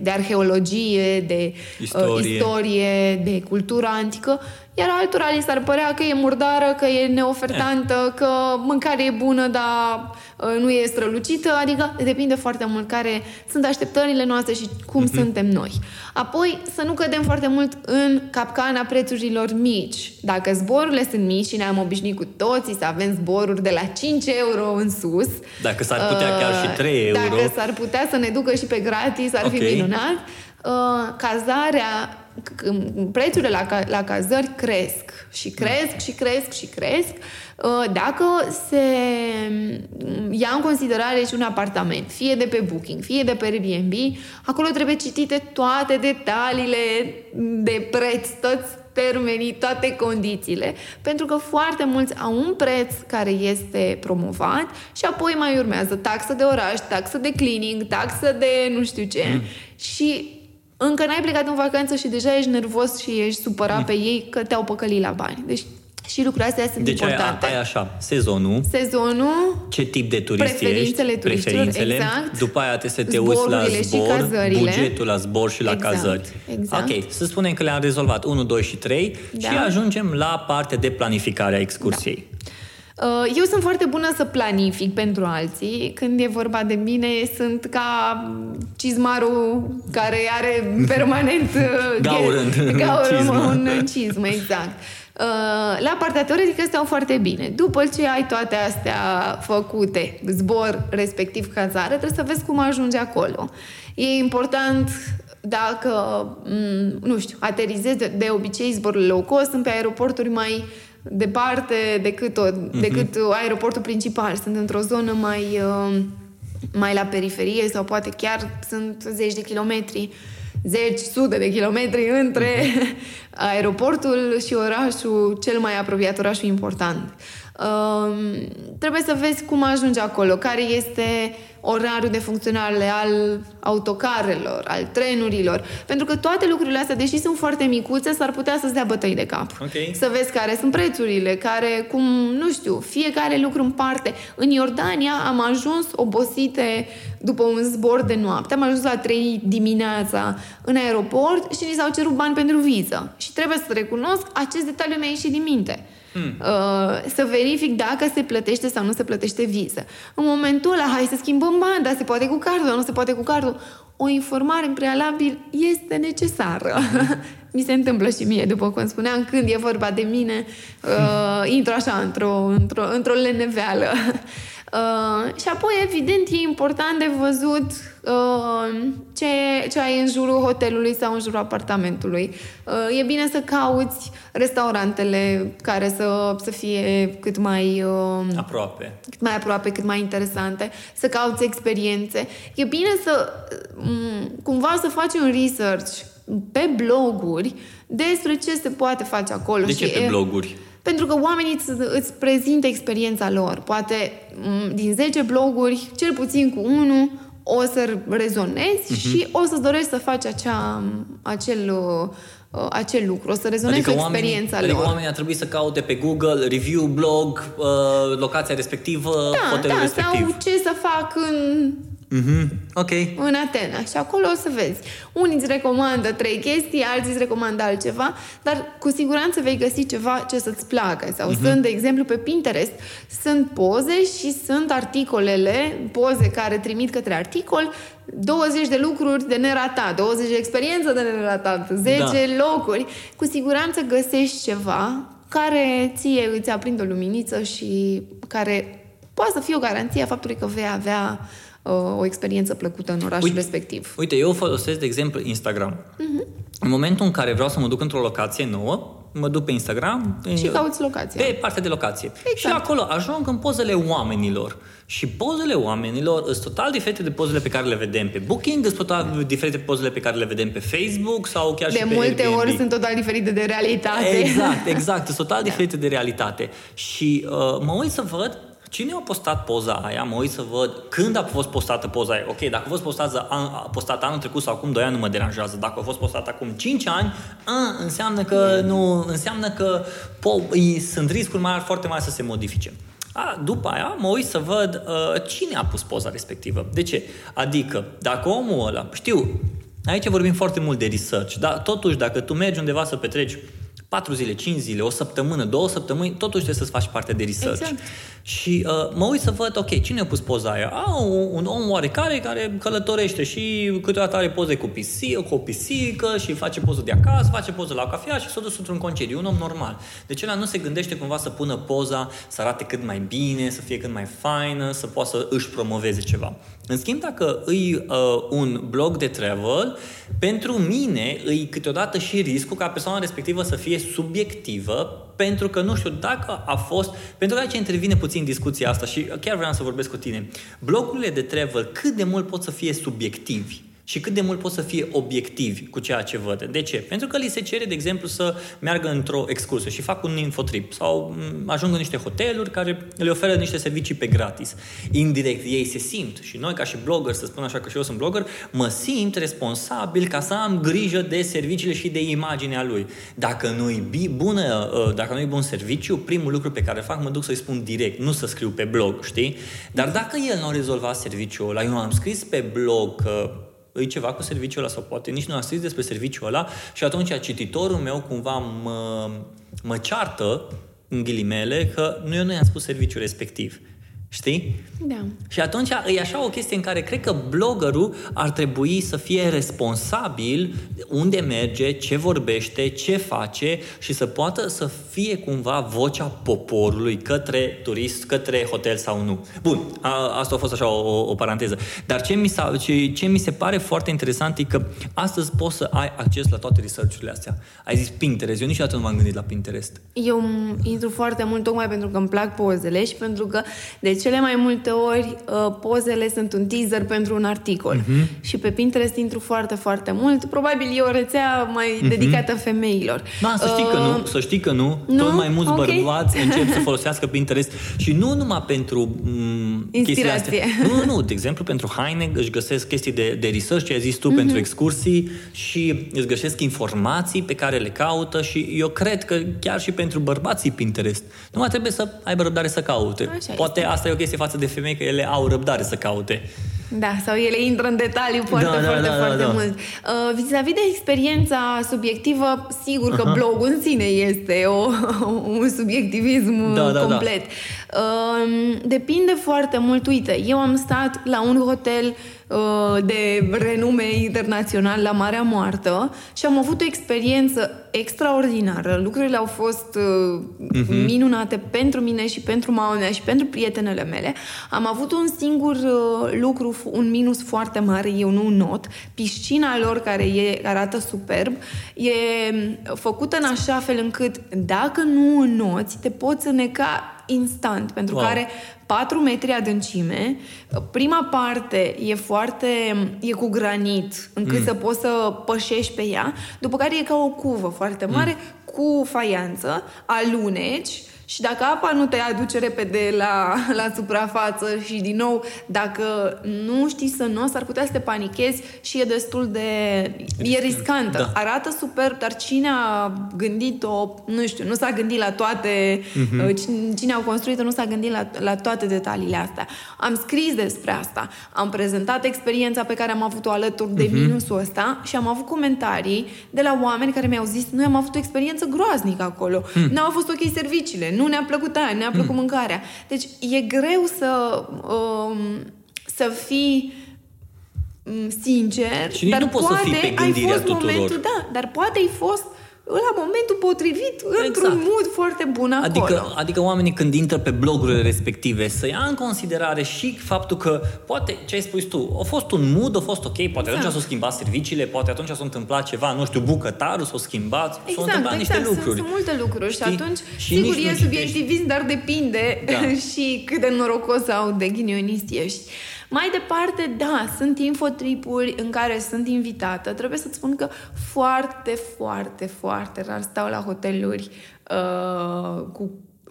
de arheologie, de uh, istorie. Uh, istorie, de cultură antică, iar altora li s-ar părea că e murdară, că e neofertantă, că mâncarea e bună, dar uh, nu e strălucită, adică depinde foarte mult care sunt așteptările noastre și cum uh-huh. suntem noi. Apoi, să nu cădem foarte mult în capcana prețurilor mici. Dacă zborurile sunt mici și ne-am obișnuit cu toții să avem zboruri de la 5 euro în sus... Dacă s-ar putea uh, chiar și 3 euro... Dacă s-ar putea să ne ducă și pe gratis, ar okay. fi minunat. Uh, cazarea prețurile la, la cazări cresc și cresc și cresc și cresc. Uh, dacă se ia în considerare și un apartament, fie de pe Booking, fie de pe Airbnb, acolo trebuie citite toate detaliile de preț, toți termenii, toate condițiile, pentru că foarte mulți au un preț care este promovat și apoi mai urmează taxă de oraș, taxă de cleaning, taxă de nu știu ce. Mm. Și încă n-ai plecat în vacanță și deja ești nervos și ești supărat mm. pe ei că te-au păcălit la bani. Deci și lucrurile astea sunt deci importante. Deci ai așa, sezonul. Sezonul. Ce tip de turist preferințele ești. Preferințele, exact. După aia te să te uiți la zbor, bugetul la zbor și la exact, cazări. Exact. Ok, să spunem că le-am rezolvat 1, 2 și 3 da. și ajungem la partea de planificare a excursiei. Da. Uh, eu sunt foarte bună să planific pentru alții. Când e vorba de mine, sunt ca cizmarul care are permanent uh, gaurând gaură, un cizm, exact. Uh, la partea teoretică stau foarte bine. După ce ai toate astea făcute, zbor, respectiv cazare, trebuie să vezi cum ajungi acolo. E important dacă, mm, nu știu, aterizezi de, de obicei zborurile low cost, sunt pe aeroporturi mai uh, departe decât, o, uh-huh. decât aeroportul principal. Sunt într-o zonă mai, uh, mai la periferie sau poate chiar sunt zeci de kilometri, zeci, sute de kilometri între uh-huh. aeroportul și orașul cel mai apropiat, orașul important. Uh, trebuie să vezi cum ajungi acolo, care este uh, orarul de funcționare al autocarelor, al trenurilor. Pentru că toate lucrurile astea, deși sunt foarte micuțe, s-ar putea să-ți dea bătăi de cap. Okay. Să vezi care sunt prețurile, care, cum, nu știu, fiecare lucru în parte. În Iordania am ajuns obosite după un zbor de noapte. Am ajuns la 3 dimineața în aeroport și ni s-au cerut bani pentru viză. Și trebuie să recunosc, acest detaliu mi-a ieșit din minte. Hmm. Uh, să verific dacă se plătește sau nu se plătește viză. În momentul ăla, hai să schimbăm bani, dar se poate cu cardul, nu se poate cu cardul. O informare în prealabil este necesară. Mi se întâmplă și mie, după cum spuneam, când e vorba de mine, uh, intru așa într-o, într-o, într-o leneveală. Uh, și apoi, evident, e important de văzut uh, ce, ce ai în jurul hotelului sau în jurul apartamentului. Uh, e bine să cauți restaurantele care să, să fie cât mai... Uh, aproape. Cât mai aproape, cât mai interesante. Să cauți experiențe. E bine să um, cumva să faci un research pe bloguri despre ce se poate face acolo. De ce și pe bloguri? Pentru că oamenii îți, îți prezintă experiența lor. Poate din 10 bloguri, cel puțin cu unul, o să rezonezi uh-huh. și o să-ți dorești să faci acea, acel, uh, acel lucru, o să rezonezi adică cu experiența oamenii, lor. Adică oamenii ar trebui să caute pe Google review, blog, uh, locația respectivă, da, hotelul da, respectiv. sau ce să fac în Mm-hmm. Ok. În Atena. Și acolo o să vezi. Unii îți recomandă trei chestii, alții îți recomandă altceva, dar cu siguranță vei găsi ceva ce să-ți placă. Sau mm-hmm. sunt, de exemplu, pe Pinterest, sunt poze și sunt articolele, poze care trimit către articol, 20 de lucruri de neratat, 20 de experiență de neratat, 10 da. locuri. Cu siguranță găsești ceva care ție îți aprinde o luminiță și care poate să fie o garanție a faptului că vei avea uh, o experiență plăcută în orașul uite, respectiv. Uite, eu folosesc, de exemplu, Instagram. Uh-huh. În momentul în care vreau să mă duc într-o locație nouă, mă duc pe Instagram. Și cauți locația. Pe partea de locație. Exact. Și acolo ajung în pozele oamenilor. Și pozele oamenilor sunt total diferite de pozele pe care le vedem pe Booking, sunt total diferite de pozele pe care le vedem pe Facebook sau chiar de și pe multe Airbnb. ori sunt total diferite de realitate. Exact, exact. Sunt total diferite de realitate. Și uh, mă uit să văd Cine a postat poza aia? Mă uit să văd când a fost postată poza aia. Ok, dacă a fost postată, an, postat anul trecut sau acum 2 ani nu mă deranjează. Dacă a fost postată acum 5 ani, a, înseamnă că nu, înseamnă că po- sunt riscuri mari, foarte mari să se modifice. A, după aia mă uit să văd uh, cine a pus poza respectivă. De ce? Adică, dacă omul ăla, știu, aici vorbim foarte mult de research, dar totuși dacă tu mergi undeva să petreci 4 zile, 5 zile, o săptămână, două săptămâni, totuși trebuie să-ți faci parte de research. Exact. Și uh, mă uit să văd, ok, cine a pus poza aia? A, un, un om oarecare care călătorește și câteodată are poze cu, pisică, cu o pisică și face poză de acasă, face poză la cafea și s-a dus într-un concediu, un om normal. Deci ăla nu se gândește cumva să pună poza, să arate cât mai bine, să fie cât mai faină, să poată să își promoveze ceva. În schimb, dacă îi uh, un blog de travel, pentru mine îi câteodată și riscul ca persoana respectivă să fie subiectivă, pentru că nu știu dacă a fost, pentru că aici intervine puțin discuția asta și chiar vreau să vorbesc cu tine. Blogurile de travel cât de mult pot să fie subiectivi? Și cât de mult pot să fie obiectivi cu ceea ce văd. De ce? Pentru că li se cere, de exemplu, să meargă într-o excursie și fac un infotrip sau ajung în niște hoteluri care le oferă niște servicii pe gratis. Indirect ei se simt și noi ca și blogger, să spun așa că și eu sunt blogger, mă simt responsabil ca să am grijă de serviciile și de imaginea lui. Dacă nu-i bună, ă, dacă nu-i bun serviciu, primul lucru pe care fac mă duc să-i spun direct, nu să scriu pe blog, știi? Dar dacă el nu a rezolvat serviciul ăla, eu am scris pe blog că îi ceva cu serviciul ăla sau poate nici nu a scris despre serviciul ăla și atunci cititorul meu cumva mă, mă ceartă în ghilimele că nu eu nu i-am spus serviciul respectiv. Știi? Da. Și atunci e așa o chestie în care cred că bloggerul ar trebui să fie responsabil unde merge, ce vorbește, ce face și să poată să fie cumva vocea poporului către turist, către hotel sau nu. Bun, a, asta a fost așa o, o paranteză. Dar ce mi, s-a, ce, ce mi se pare foarte interesant e că astăzi poți să ai acces la toate research-urile astea. Ai zis Pinterest, eu niciodată nu m-am gândit la Pinterest. Eu intru foarte mult tocmai pentru că îmi plac pozele și pentru că de cele mai multe ori uh, pozele sunt un teaser pentru un articol. Uh-huh. Și pe Pinterest intru foarte, foarte mult. Probabil e o rețea mai uh-huh. dedicată femeilor. Da, să știi uh, că nu, uh, să știi că nu. nu? Tot mai mulți okay. bărbați încep să folosească Pinterest și nu numai pentru m- Inspirație. Nu, nu, de exemplu, pentru haine își găsesc chestii de, de research, ce ai zis tu, uh-huh. pentru excursii și își găsesc informații pe care le caută și eu cred că chiar și pentru bărbații Pinterest. Nu mai trebuie să aibă răbdare să caute. Așa Poate este. asta e o chestie față de femei, că ele au răbdare să caute. Da, sau ele intră în detaliu foarte, Da, da, foarte, da, da, foarte da. mult. Uh, vis-a-vis de experiența subiectivă, sigur că blogul în sine este o, un subiectivism Da, da, da. complet. Uh, depinde foarte mult. Uite, eu am stat la un hotel uh, de renume internațional la Marea Moartă și am avut o experiență extraordinară. Lucrurile au fost uh, minunate pentru mine și pentru mama mea și pentru prietenele mele. Am avut un singur uh, lucru, un minus foarte mare, eu nu not. Piscina lor, care e, arată superb, e făcută în așa fel încât dacă nu înoți, te poți îneca instant, pentru Wow. că are 4 metri adâncime. Prima parte e foarte... e cu granit, încât mm. să poți să pășești pe ea, după care e ca o cuvă foarte mare cu faianță, aluneci și dacă apa nu te aduce repede la, la suprafață și din nou, dacă nu știi să nu, s-ar putea să te panichezi și e destul de... e riscantă. Da. Arată superb, dar cine a gândit-o, nu știu, nu s-a gândit la toate, Mhm. uh, cine, cine a construit-o nu s-a gândit la, la toate detaliile astea. Am scris despre asta, am prezentat experiența pe care am avut-o alături de Mhm. minusul ăsta și am avut comentarii de la oameni care mi-au zis noi am avut o experiență groaznică acolo, Hmm. n-au fost ok serviciile, nu ne-a plăcut aia, nu ne-a plăcut mâncarea. Deci e greu să, um, să fii mm, sincer, Și nici dar nu poți să poate fii pe ai gândirea fost tuturor. momentul, da, dar poate ai fost la momentul potrivit, într-un Exact. mood foarte bun acolo. Adică, adică oamenii când intră pe blogurile respective să ia în considerare și faptul că poate, ce ai spus tu, a fost un mood, a fost ok, poate atunci Exact. s-au schimbat serviciile, poate atunci s-a întâmplat ceva, nu știu, bucătarul s-a schimbat, s-au Exact, întâmplat exact. niște lucruri. Sunt, sunt multe lucruri Știi? și atunci, Și sigur, nici nu e citești. subiectivism, dar depinde Da. și cât de norocos sau de ghinionist ești. Mai departe, da, sunt infotripuri în care sunt invitată. Trebuie să-ți spun că foarte, foarte, foarte rar stau la hoteluri uh, cu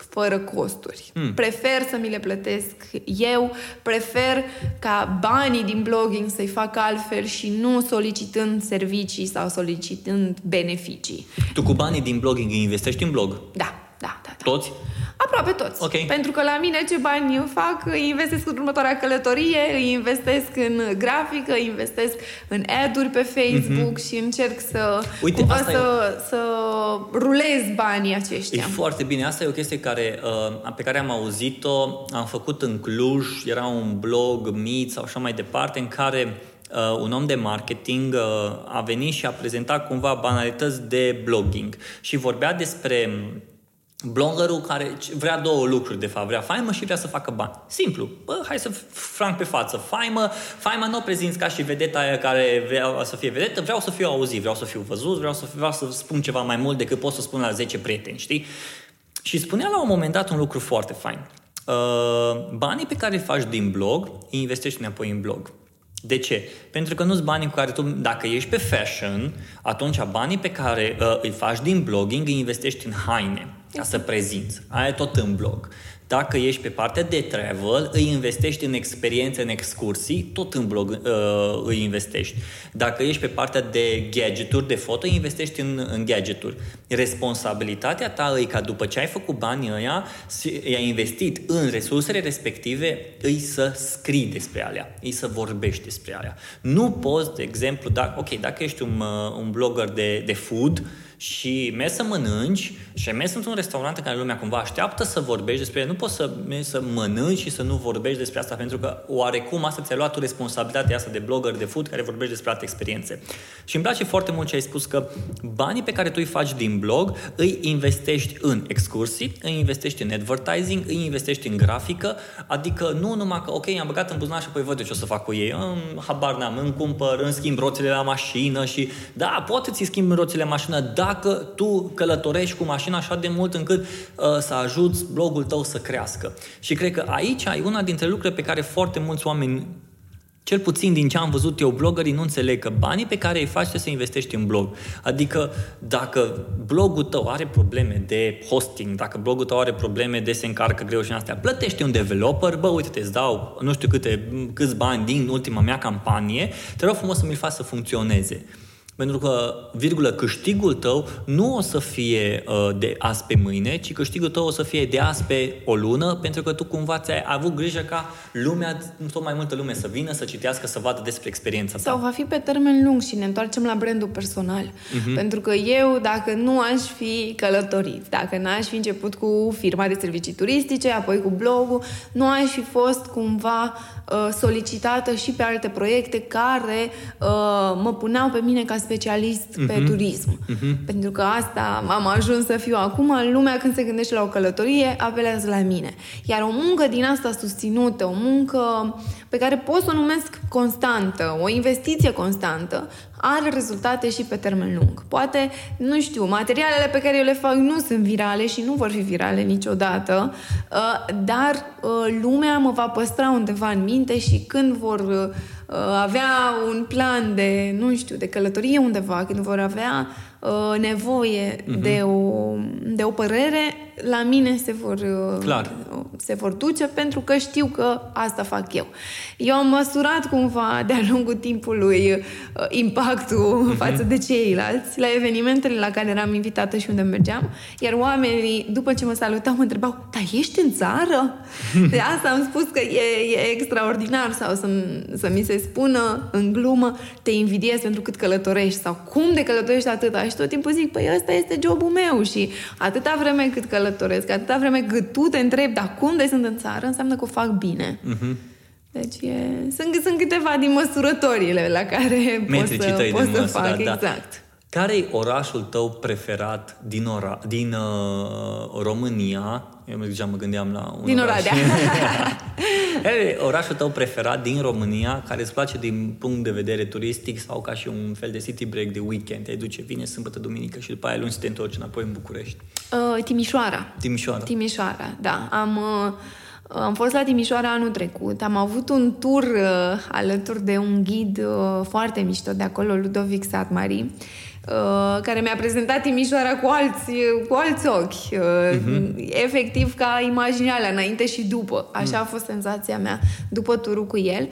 fără costuri. Hmm. Prefer să mi le plătesc eu, prefer ca banii din blogging să-i fac altfel și nu solicitând servicii sau solicitând beneficii. Tu cu banii din blogging investești în blog? Da, da, da. da. Toți? Aproape toți. Okay. Pentru că la mine ce bani fac, îi investesc în următoarea călătorie, îi investesc în grafică, îi investesc în ad-uri pe Facebook mm-hmm. și încerc să, Uite, cumva să, e... să rulez banii aceștia. E foarte bine. Asta e o chestie care, uh, pe care am auzit-o, am făcut în Cluj, era un blog, Meet sau așa mai departe, în care uh, un om de marketing uh, a venit și a prezentat cumva banalități de blogging și vorbea despre bloggerul care vrea două lucruri, de fapt. Vrea faimă și vrea să facă bani. Simplu. Bă, hai să franc pe față. Faimă, faimă nu o prezinți ca și vedeta aia care vrea să fie vedetă. Vreau să fiu auzit, vreau să fiu văzut, vreau să, vreau să spun ceva mai mult decât pot să spun la 10 prieteni, știi? Și spunea la un moment dat un lucru foarte fain. Uh, banii pe care îi faci din blog, îi investești înapoi în blog. De ce? Pentru că nu-ți banii cu care tu, dacă ești pe fashion, atunci banii pe care uh, îi faci din blogging îi investești în haine ca să prezinți. Aia tot în blog. Dacă ești pe partea de travel, îi investești în experiențe, în excursii, tot în blog uh, îi investești. Dacă ești pe partea de gadgeturi, de foto, îi investești în, în gadgeturi. Responsabilitatea ta e ca după ce ai făcut banii ăia, i-ai investit în resursele respective, îi să scrii despre alea, îi să vorbești despre alea. Nu poți, de exemplu, dacă, ok, dacă ești un, uh, un blogger de, de food, și mergi să mănânci și ai mers într-un restaurant în care lumea cumva așteaptă să vorbești despre el. Nu poți să mergi să mănânci și să nu vorbești despre asta, pentru că oarecum asta ți-a luat tu responsabilitatea asta de blogger de food care vorbești despre alte experiențe. Și îmi place foarte mult ce ai spus că banii pe care tu îi faci din blog îi investești în excursii, îi investești în advertising, îi investești în grafică, adică nu numai că, ok, am băgat în buzunar și apoi văd eu ce o să fac cu ei. În, habar n-am, îmi cumpăr, îmi schimb roțile la mașină și da, poate ți schimb roțile la mașină, da, dacă tu călătorești cu mașina așa de mult încât uh, să ajuți blogul tău să crească. Și cred că aici ai una dintre lucrurile pe care foarte mulți oameni cel puțin din ce am văzut eu, bloggerii nu înțeleg că banii pe care îi faci să investești în blog. Adică dacă blogul tău are probleme de hosting, dacă blogul tău are probleme de se încarcă greu și în astea, plătește un developer, bă, uite, îți dau nu știu câte, câți bani din ultima mea campanie, te rog frumos să mi-l faci să funcționeze. Pentru că, virgulă, câștigul tău nu o să fie uh, de azi pe mâine, ci câștigul tău o să fie de azi pe o lună, pentru că tu cumva ți-ai avut grijă ca lumea, tot mai multă lume să vină, să citească, să vadă despre experiența ta. Sau va fi pe termen lung și ne întoarcem la brandul personal. Uh-huh. Pentru că eu, dacă nu aș fi călătorit, dacă n-aș fi început cu firma de servicii turistice, apoi cu blogul, nu aș fi fost cumva uh, solicitată și pe alte proiecte care uh, mă puneau pe mine ca specialist uh-huh. pe mhm. turism. Uh-huh. Pentru că asta am ajuns să fiu acum. În lumea când se gândește la o călătorie, apelează la mine. Iar o muncă din asta susținută, o muncă pe care pot să o numesc constantă, o investiție constantă, are rezultate și pe termen lung. Poate, nu știu, materialele pe care eu le fac nu sunt virale și nu vor fi virale niciodată, uh, dar uh, lumea mă va păstra undeva în minte și când vor uh, avea un plan de, nu știu, de călătorie undeva, când vor avea nevoie uh-huh. de, o, de o părere, la mine se vor, Clar. se vor duce pentru că știu că asta fac eu. Eu am măsurat cumva de-a lungul timpului uh, impactul uh-huh. față de ceilalți la evenimentele la care eram invitată și unde mergeam, iar oamenii, după ce mă salutau, mă întrebau, dar ești în țară? De asta am spus că e, e extraordinar sau să, să mi se spună în glumă, te invidiez pentru cât călătorești sau cum de călătorești atâta și tot timpul zic, păi ăsta este jobul meu și atâta vreme cât călătoresc, atâta vreme cât tu te întrebi, dar cum de sunt în țară, înseamnă că o fac bine. Uh-huh. Deci e, sunt, sunt câteva din măsurătorile la care pot să, pot să fac. Da. Exact. Care e orașul tău preferat din, ora, din uh, România? Eu deja mă gândeam la un Din oraș. Oradea. care e orașul tău preferat din România, care îți place din punct de vedere turistic sau ca și un fel de city break de weekend? Te duce, vine sâmbătă, duminică și după aia luni să te întorci înapoi în București. Uh, Timișoara. Timișoara. Timișoara, da. Am... Uh, am fost la Timișoara anul trecut, am avut un tur uh, alături de un ghid uh, foarte mișto de acolo, Ludovic Satmari, uh, care mi-a prezentat Timișoara cu alți, cu alți ochi. Uh, uh-huh. Efectiv ca imaginea alea, înainte și după. Așa a fost senzația mea după turul cu el.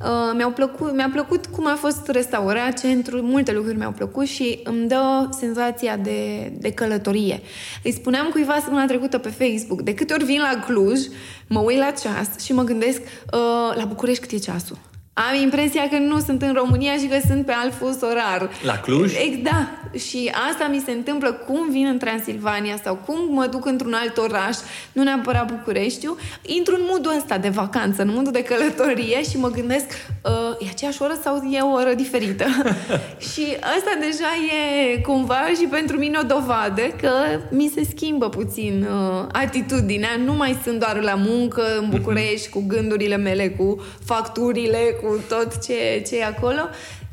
Uh, mi-au plăcut, mi-a plăcut cum a fost restaurat centru, multe lucruri mi-au plăcut și îmi dă senzația de, de călătorie. Îi spuneam cuiva săptămâna trecută pe Facebook, de câte ori vin la Cluj, mă uit la ceas și mă gândesc uh, la București cât e ceasul. Am impresia că nu sunt în România și că sunt pe alt fus orar. La Cluj? Da. Și asta mi se întâmplă cum vin în Transilvania sau cum mă duc într-un alt oraș, nu neapărat Bucureștiu, intru în modul ăsta de vacanță, în modul de călătorie și mă gândesc, uh, e aceeași oră sau e o oră diferită? și asta deja e cumva și pentru mine o dovadă că mi se schimbă puțin uh, atitudinea. Nu mai sunt doar la muncă în București cu gândurile mele, cu facturile, cu tot ce, ce e acolo,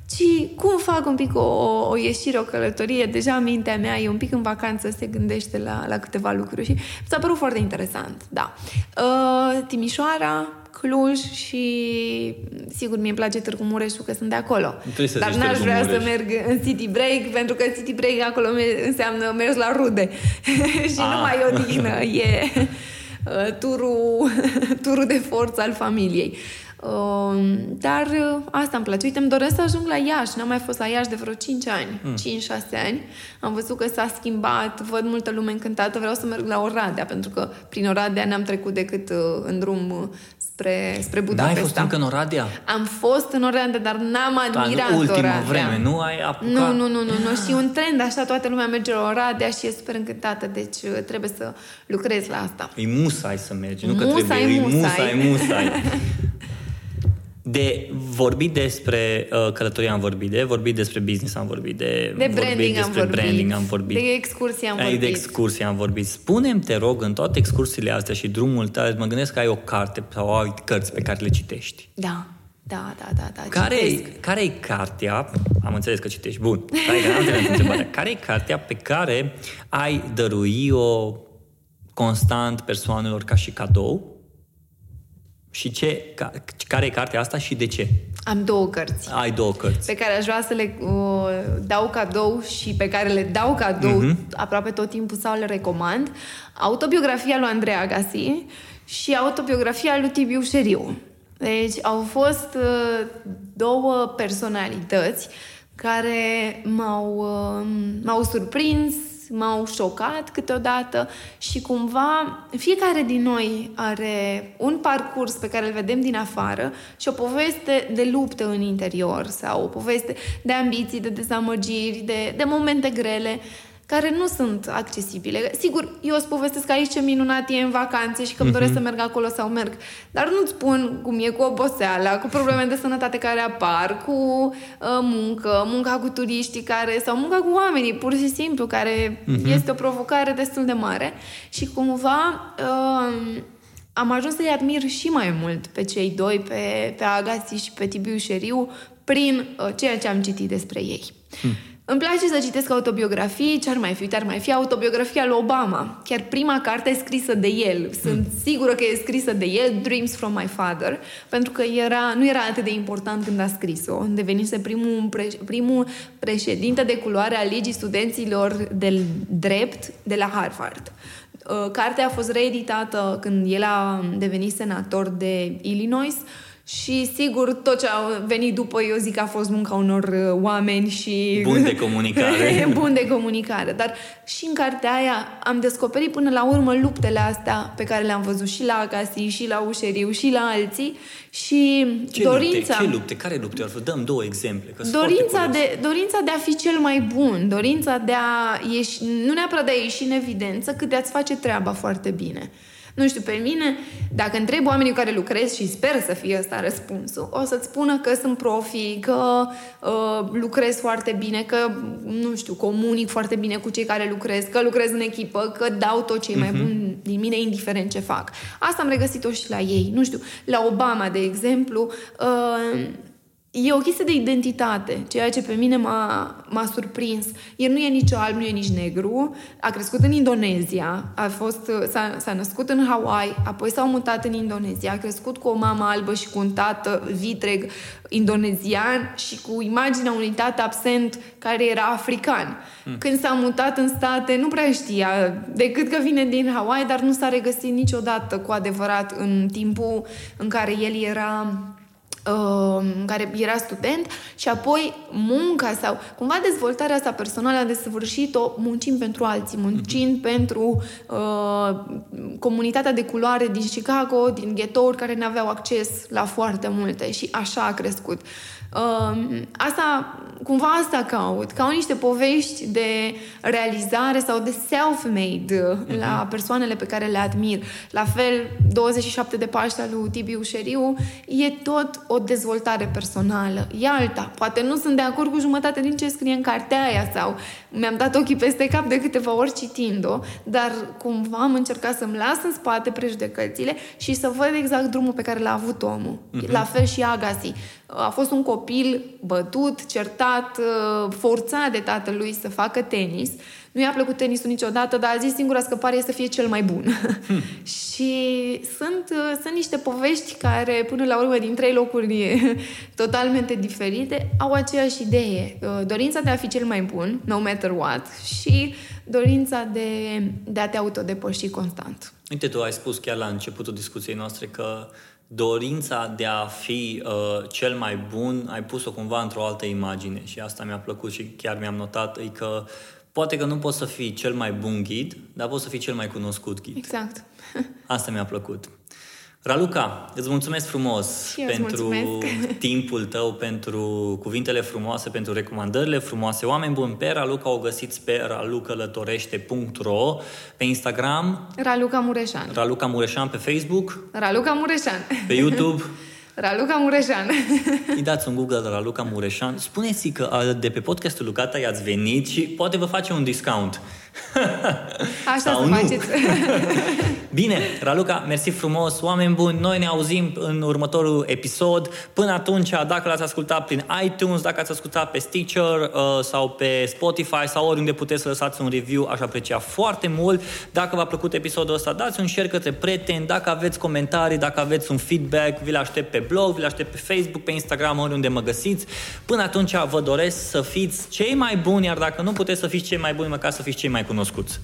ci cum fac un pic o, o ieșire, o călătorie. Deja mintea mea e un pic în vacanță, se gândește la, la câteva lucruri și s-a părut foarte interesant, da. Uh, Timișoara, Cluj și sigur mi-e place Târgu Mureșu că sunt de acolo. Dar n-aș vrea să merg în City Break pentru că City Break acolo înseamnă mers la rude și ah. nu mai e odihnă, e uh, turul, turul de forță al familiei. Uh, dar uh, asta îmi place. Uite, îmi doresc să ajung la Iași. N-am mai fost la Iași de vreo 5 ani, mm. 5-6 ani. Am văzut că s-a schimbat, văd multă lume încântată. Vreau să merg la Oradea, pentru că prin Oradea n-am trecut decât uh, în drum uh, spre, spre Budapesta. Da, ai fost încă în Oradea? Am fost în Oradea, dar n-am admirat În ultima Oradea. vreme, nu ai apucat? Nu, nu, nu, nu, nu. Și un trend, așa, toată lumea merge la Oradea și e super încântată, deci uh, trebuie să lucrez la asta. E musai să mergi, nu că Musai, trebuie, e musai. musai, musai. De vorbit despre uh, călătorie am vorbit, de vorbit despre business am vorbit, de, De branding vorbit am despre vorbit. branding am vorbit. De excursie am Ai vorbit. de excursie am vorbit. Spune-mi, te rog, în toate excursiile astea și drumul tău, mă gândesc că ai o carte sau ai cărți pe care le citești. Da, da, da, da, da. Care e, citesc. care e cartea, am înțeles că citești, bun, care e, am înțeles întrebarea, care e cartea pe care ai dărui-o constant persoanelor ca și cadou și ce, ca, care e cartea asta și de ce? Am două cărți Ai două cărți. pe care aș vrea să le uh, dau cadou și pe care le dau cadou Mhm. aproape tot timpul sau le recomand. Autobiografia lui Andrei Agassi și autobiografia lui Tibiu Șeriu. Deci au fost uh, două personalități care m-au, uh, m-au surprins, m-au șocat câteodată și cumva fiecare din noi are un parcurs pe care îl vedem din afară și o poveste de luptă în interior sau o poveste de ambiții, de dezamăgiri, de, de momente grele care nu sunt accesibile. Sigur, eu îți povestesc aici ce minunat e în vacanțe și că îmi doresc să merg acolo sau merg, dar nu-ți spun cum e cu oboseala, cu probleme de sănătate care apar, cu uh, muncă, munca cu turiștii care, sau munca cu oamenii, pur și simplu, care este o provocare destul de mare și cumva uh, am ajuns să-i admir și mai mult pe cei doi, pe, pe Agassi și pe Tibiu Șeriu, prin uh, ceea ce am citit despre ei. Hmm. Îmi place să citesc autobiografii, ce ar mai fi? Uite, ar mai fi autobiografia lui Obama. Chiar prima carte e scrisă de el. Sunt sigură că e scrisă de el, Dreams from my father, pentru că era, nu era atât de important când a scris-o. Devenise primul, pre, primul președinte de culoare al Ligii Studenților de Drept de la Harvard. Uh, Cartea a fost reeditată când el a devenit senator de Illinois și sigur tot ce a venit după eu zic că a fost munca unor uh, oameni și... Bun de comunicare. bun de comunicare. Dar și în cartea aia am descoperit până la urmă luptele astea pe care le-am văzut și la Agassi, și la Ușeriu, și la alții și Ce dorința... lupte? Ce lupte? Care lupte? Ar Dăm două exemple. Că sunt Dorința foarte curios. de, dorința de a fi cel mai bun, dorința de a ieși, nu neapărat de a ieși în evidență, cât de a-ți face treaba foarte bine. Nu știu, pe mine, dacă întreb oamenii cu care lucrez și sper să fie ăsta răspunsul, o să-ți spună că sunt profi, că uh, lucrez foarte bine, că, nu știu, comunic foarte bine cu cei care lucrez, că lucrez în echipă, că dau tot ce e mai bun din mine, indiferent ce fac. Asta am regăsit-o și la ei. Nu știu, la Obama, de exemplu, uh, E o chestie de identitate, ceea ce pe mine m-a, m-a surprins. El nu e nici alb, nu e nici negru, a crescut în Indonezia, a fost, s-a, s-a născut în Hawaii, apoi s-a mutat în Indonezia, a crescut cu o mamă albă și cu un tată vitreg indonezian și cu imaginea unui tată absent care era african. Mm. Când s-a mutat în state, nu prea știa decât că vine din Hawaii, dar nu s-a regăsit niciodată cu adevărat în timpul în care el era uh, care era student și apoi munca sau cumva dezvoltarea asta personală a desăvârșit-o muncind pentru alții, muncind mm-hmm. pentru uh, comunitatea de culoare din Chicago, din ghetouri care nu aveau acces la foarte multe și așa a crescut. Uh, asta, cumva asta caut. Caut niște povești de realizare sau de self-made uh-huh. la persoanele pe care le admir. La fel, 27 de Paște al lui Tibiu Șeriu e tot o dezvoltare personală. E alta. Poate nu sunt de acord cu jumătate din ce scrie în cartea aia sau mi-am dat ochii peste cap de câteva ori citind-o, dar cumva am încercat să-mi las în spate prejudecățile și să văd exact drumul pe care l-a avut omul. Uh-huh. La fel și Agassi. A fost un copil bătut, certat, uh, forțat de tatălui să facă tenis. Nu i-a plăcut tenisul niciodată, dar a zis singura scăpare este să fie cel mai bun. Hmm. și sunt, uh, sunt niște povești care, până la urmă, din trei locuri totalmente diferite, au aceeași idee. Uh, dorința de a fi cel mai bun, no matter what, și dorința de, de a te autodepăși constant. Uite, tu ai spus chiar la începutul discuției noastre că dorința de a fi uh, cel mai bun, ai pus-o cumva într-o altă imagine și asta mi-a plăcut și chiar mi-am notat, e că poate că nu poți să fii cel mai bun ghid, dar poți să fii cel mai cunoscut ghid. Exact. asta mi-a plăcut. Raluca, îți mulțumesc frumos și pentru mulțumesc. timpul tău, pentru cuvintele frumoase, pentru recomandările frumoase. Oameni buni, pe Raluca o găsiți pe ralucălătorește.ro, pe Instagram Raluca Mureșan. Raluca Mureșan pe Facebook Raluca Mureșan. Pe YouTube Raluca Mureșan. Îi dați un Google de Raluca Mureșan. Spuneți că de pe podcastul Lucata i-ați venit și poate vă face un discount. Așa Sau să nu. faceți. Bine, Raluca, mersi frumos, oameni buni, noi ne auzim în următorul episod. Până atunci, dacă l-ați ascultat prin iTunes, dacă ați ascultat pe Stitcher uh, sau pe Spotify sau oriunde puteți să lăsați un review, aș aprecia foarte mult. Dacă v-a plăcut episodul ăsta, dați un share către prieteni, dacă aveți comentarii, dacă aveți un feedback, vi-l aștept pe blog, vi-l aștept pe Facebook, pe Instagram, oriunde mă găsiți. Până atunci vă doresc să fiți cei mai buni, iar dacă nu puteți să fiți cei mai buni, măcar să fiți cei mai cunoscuți.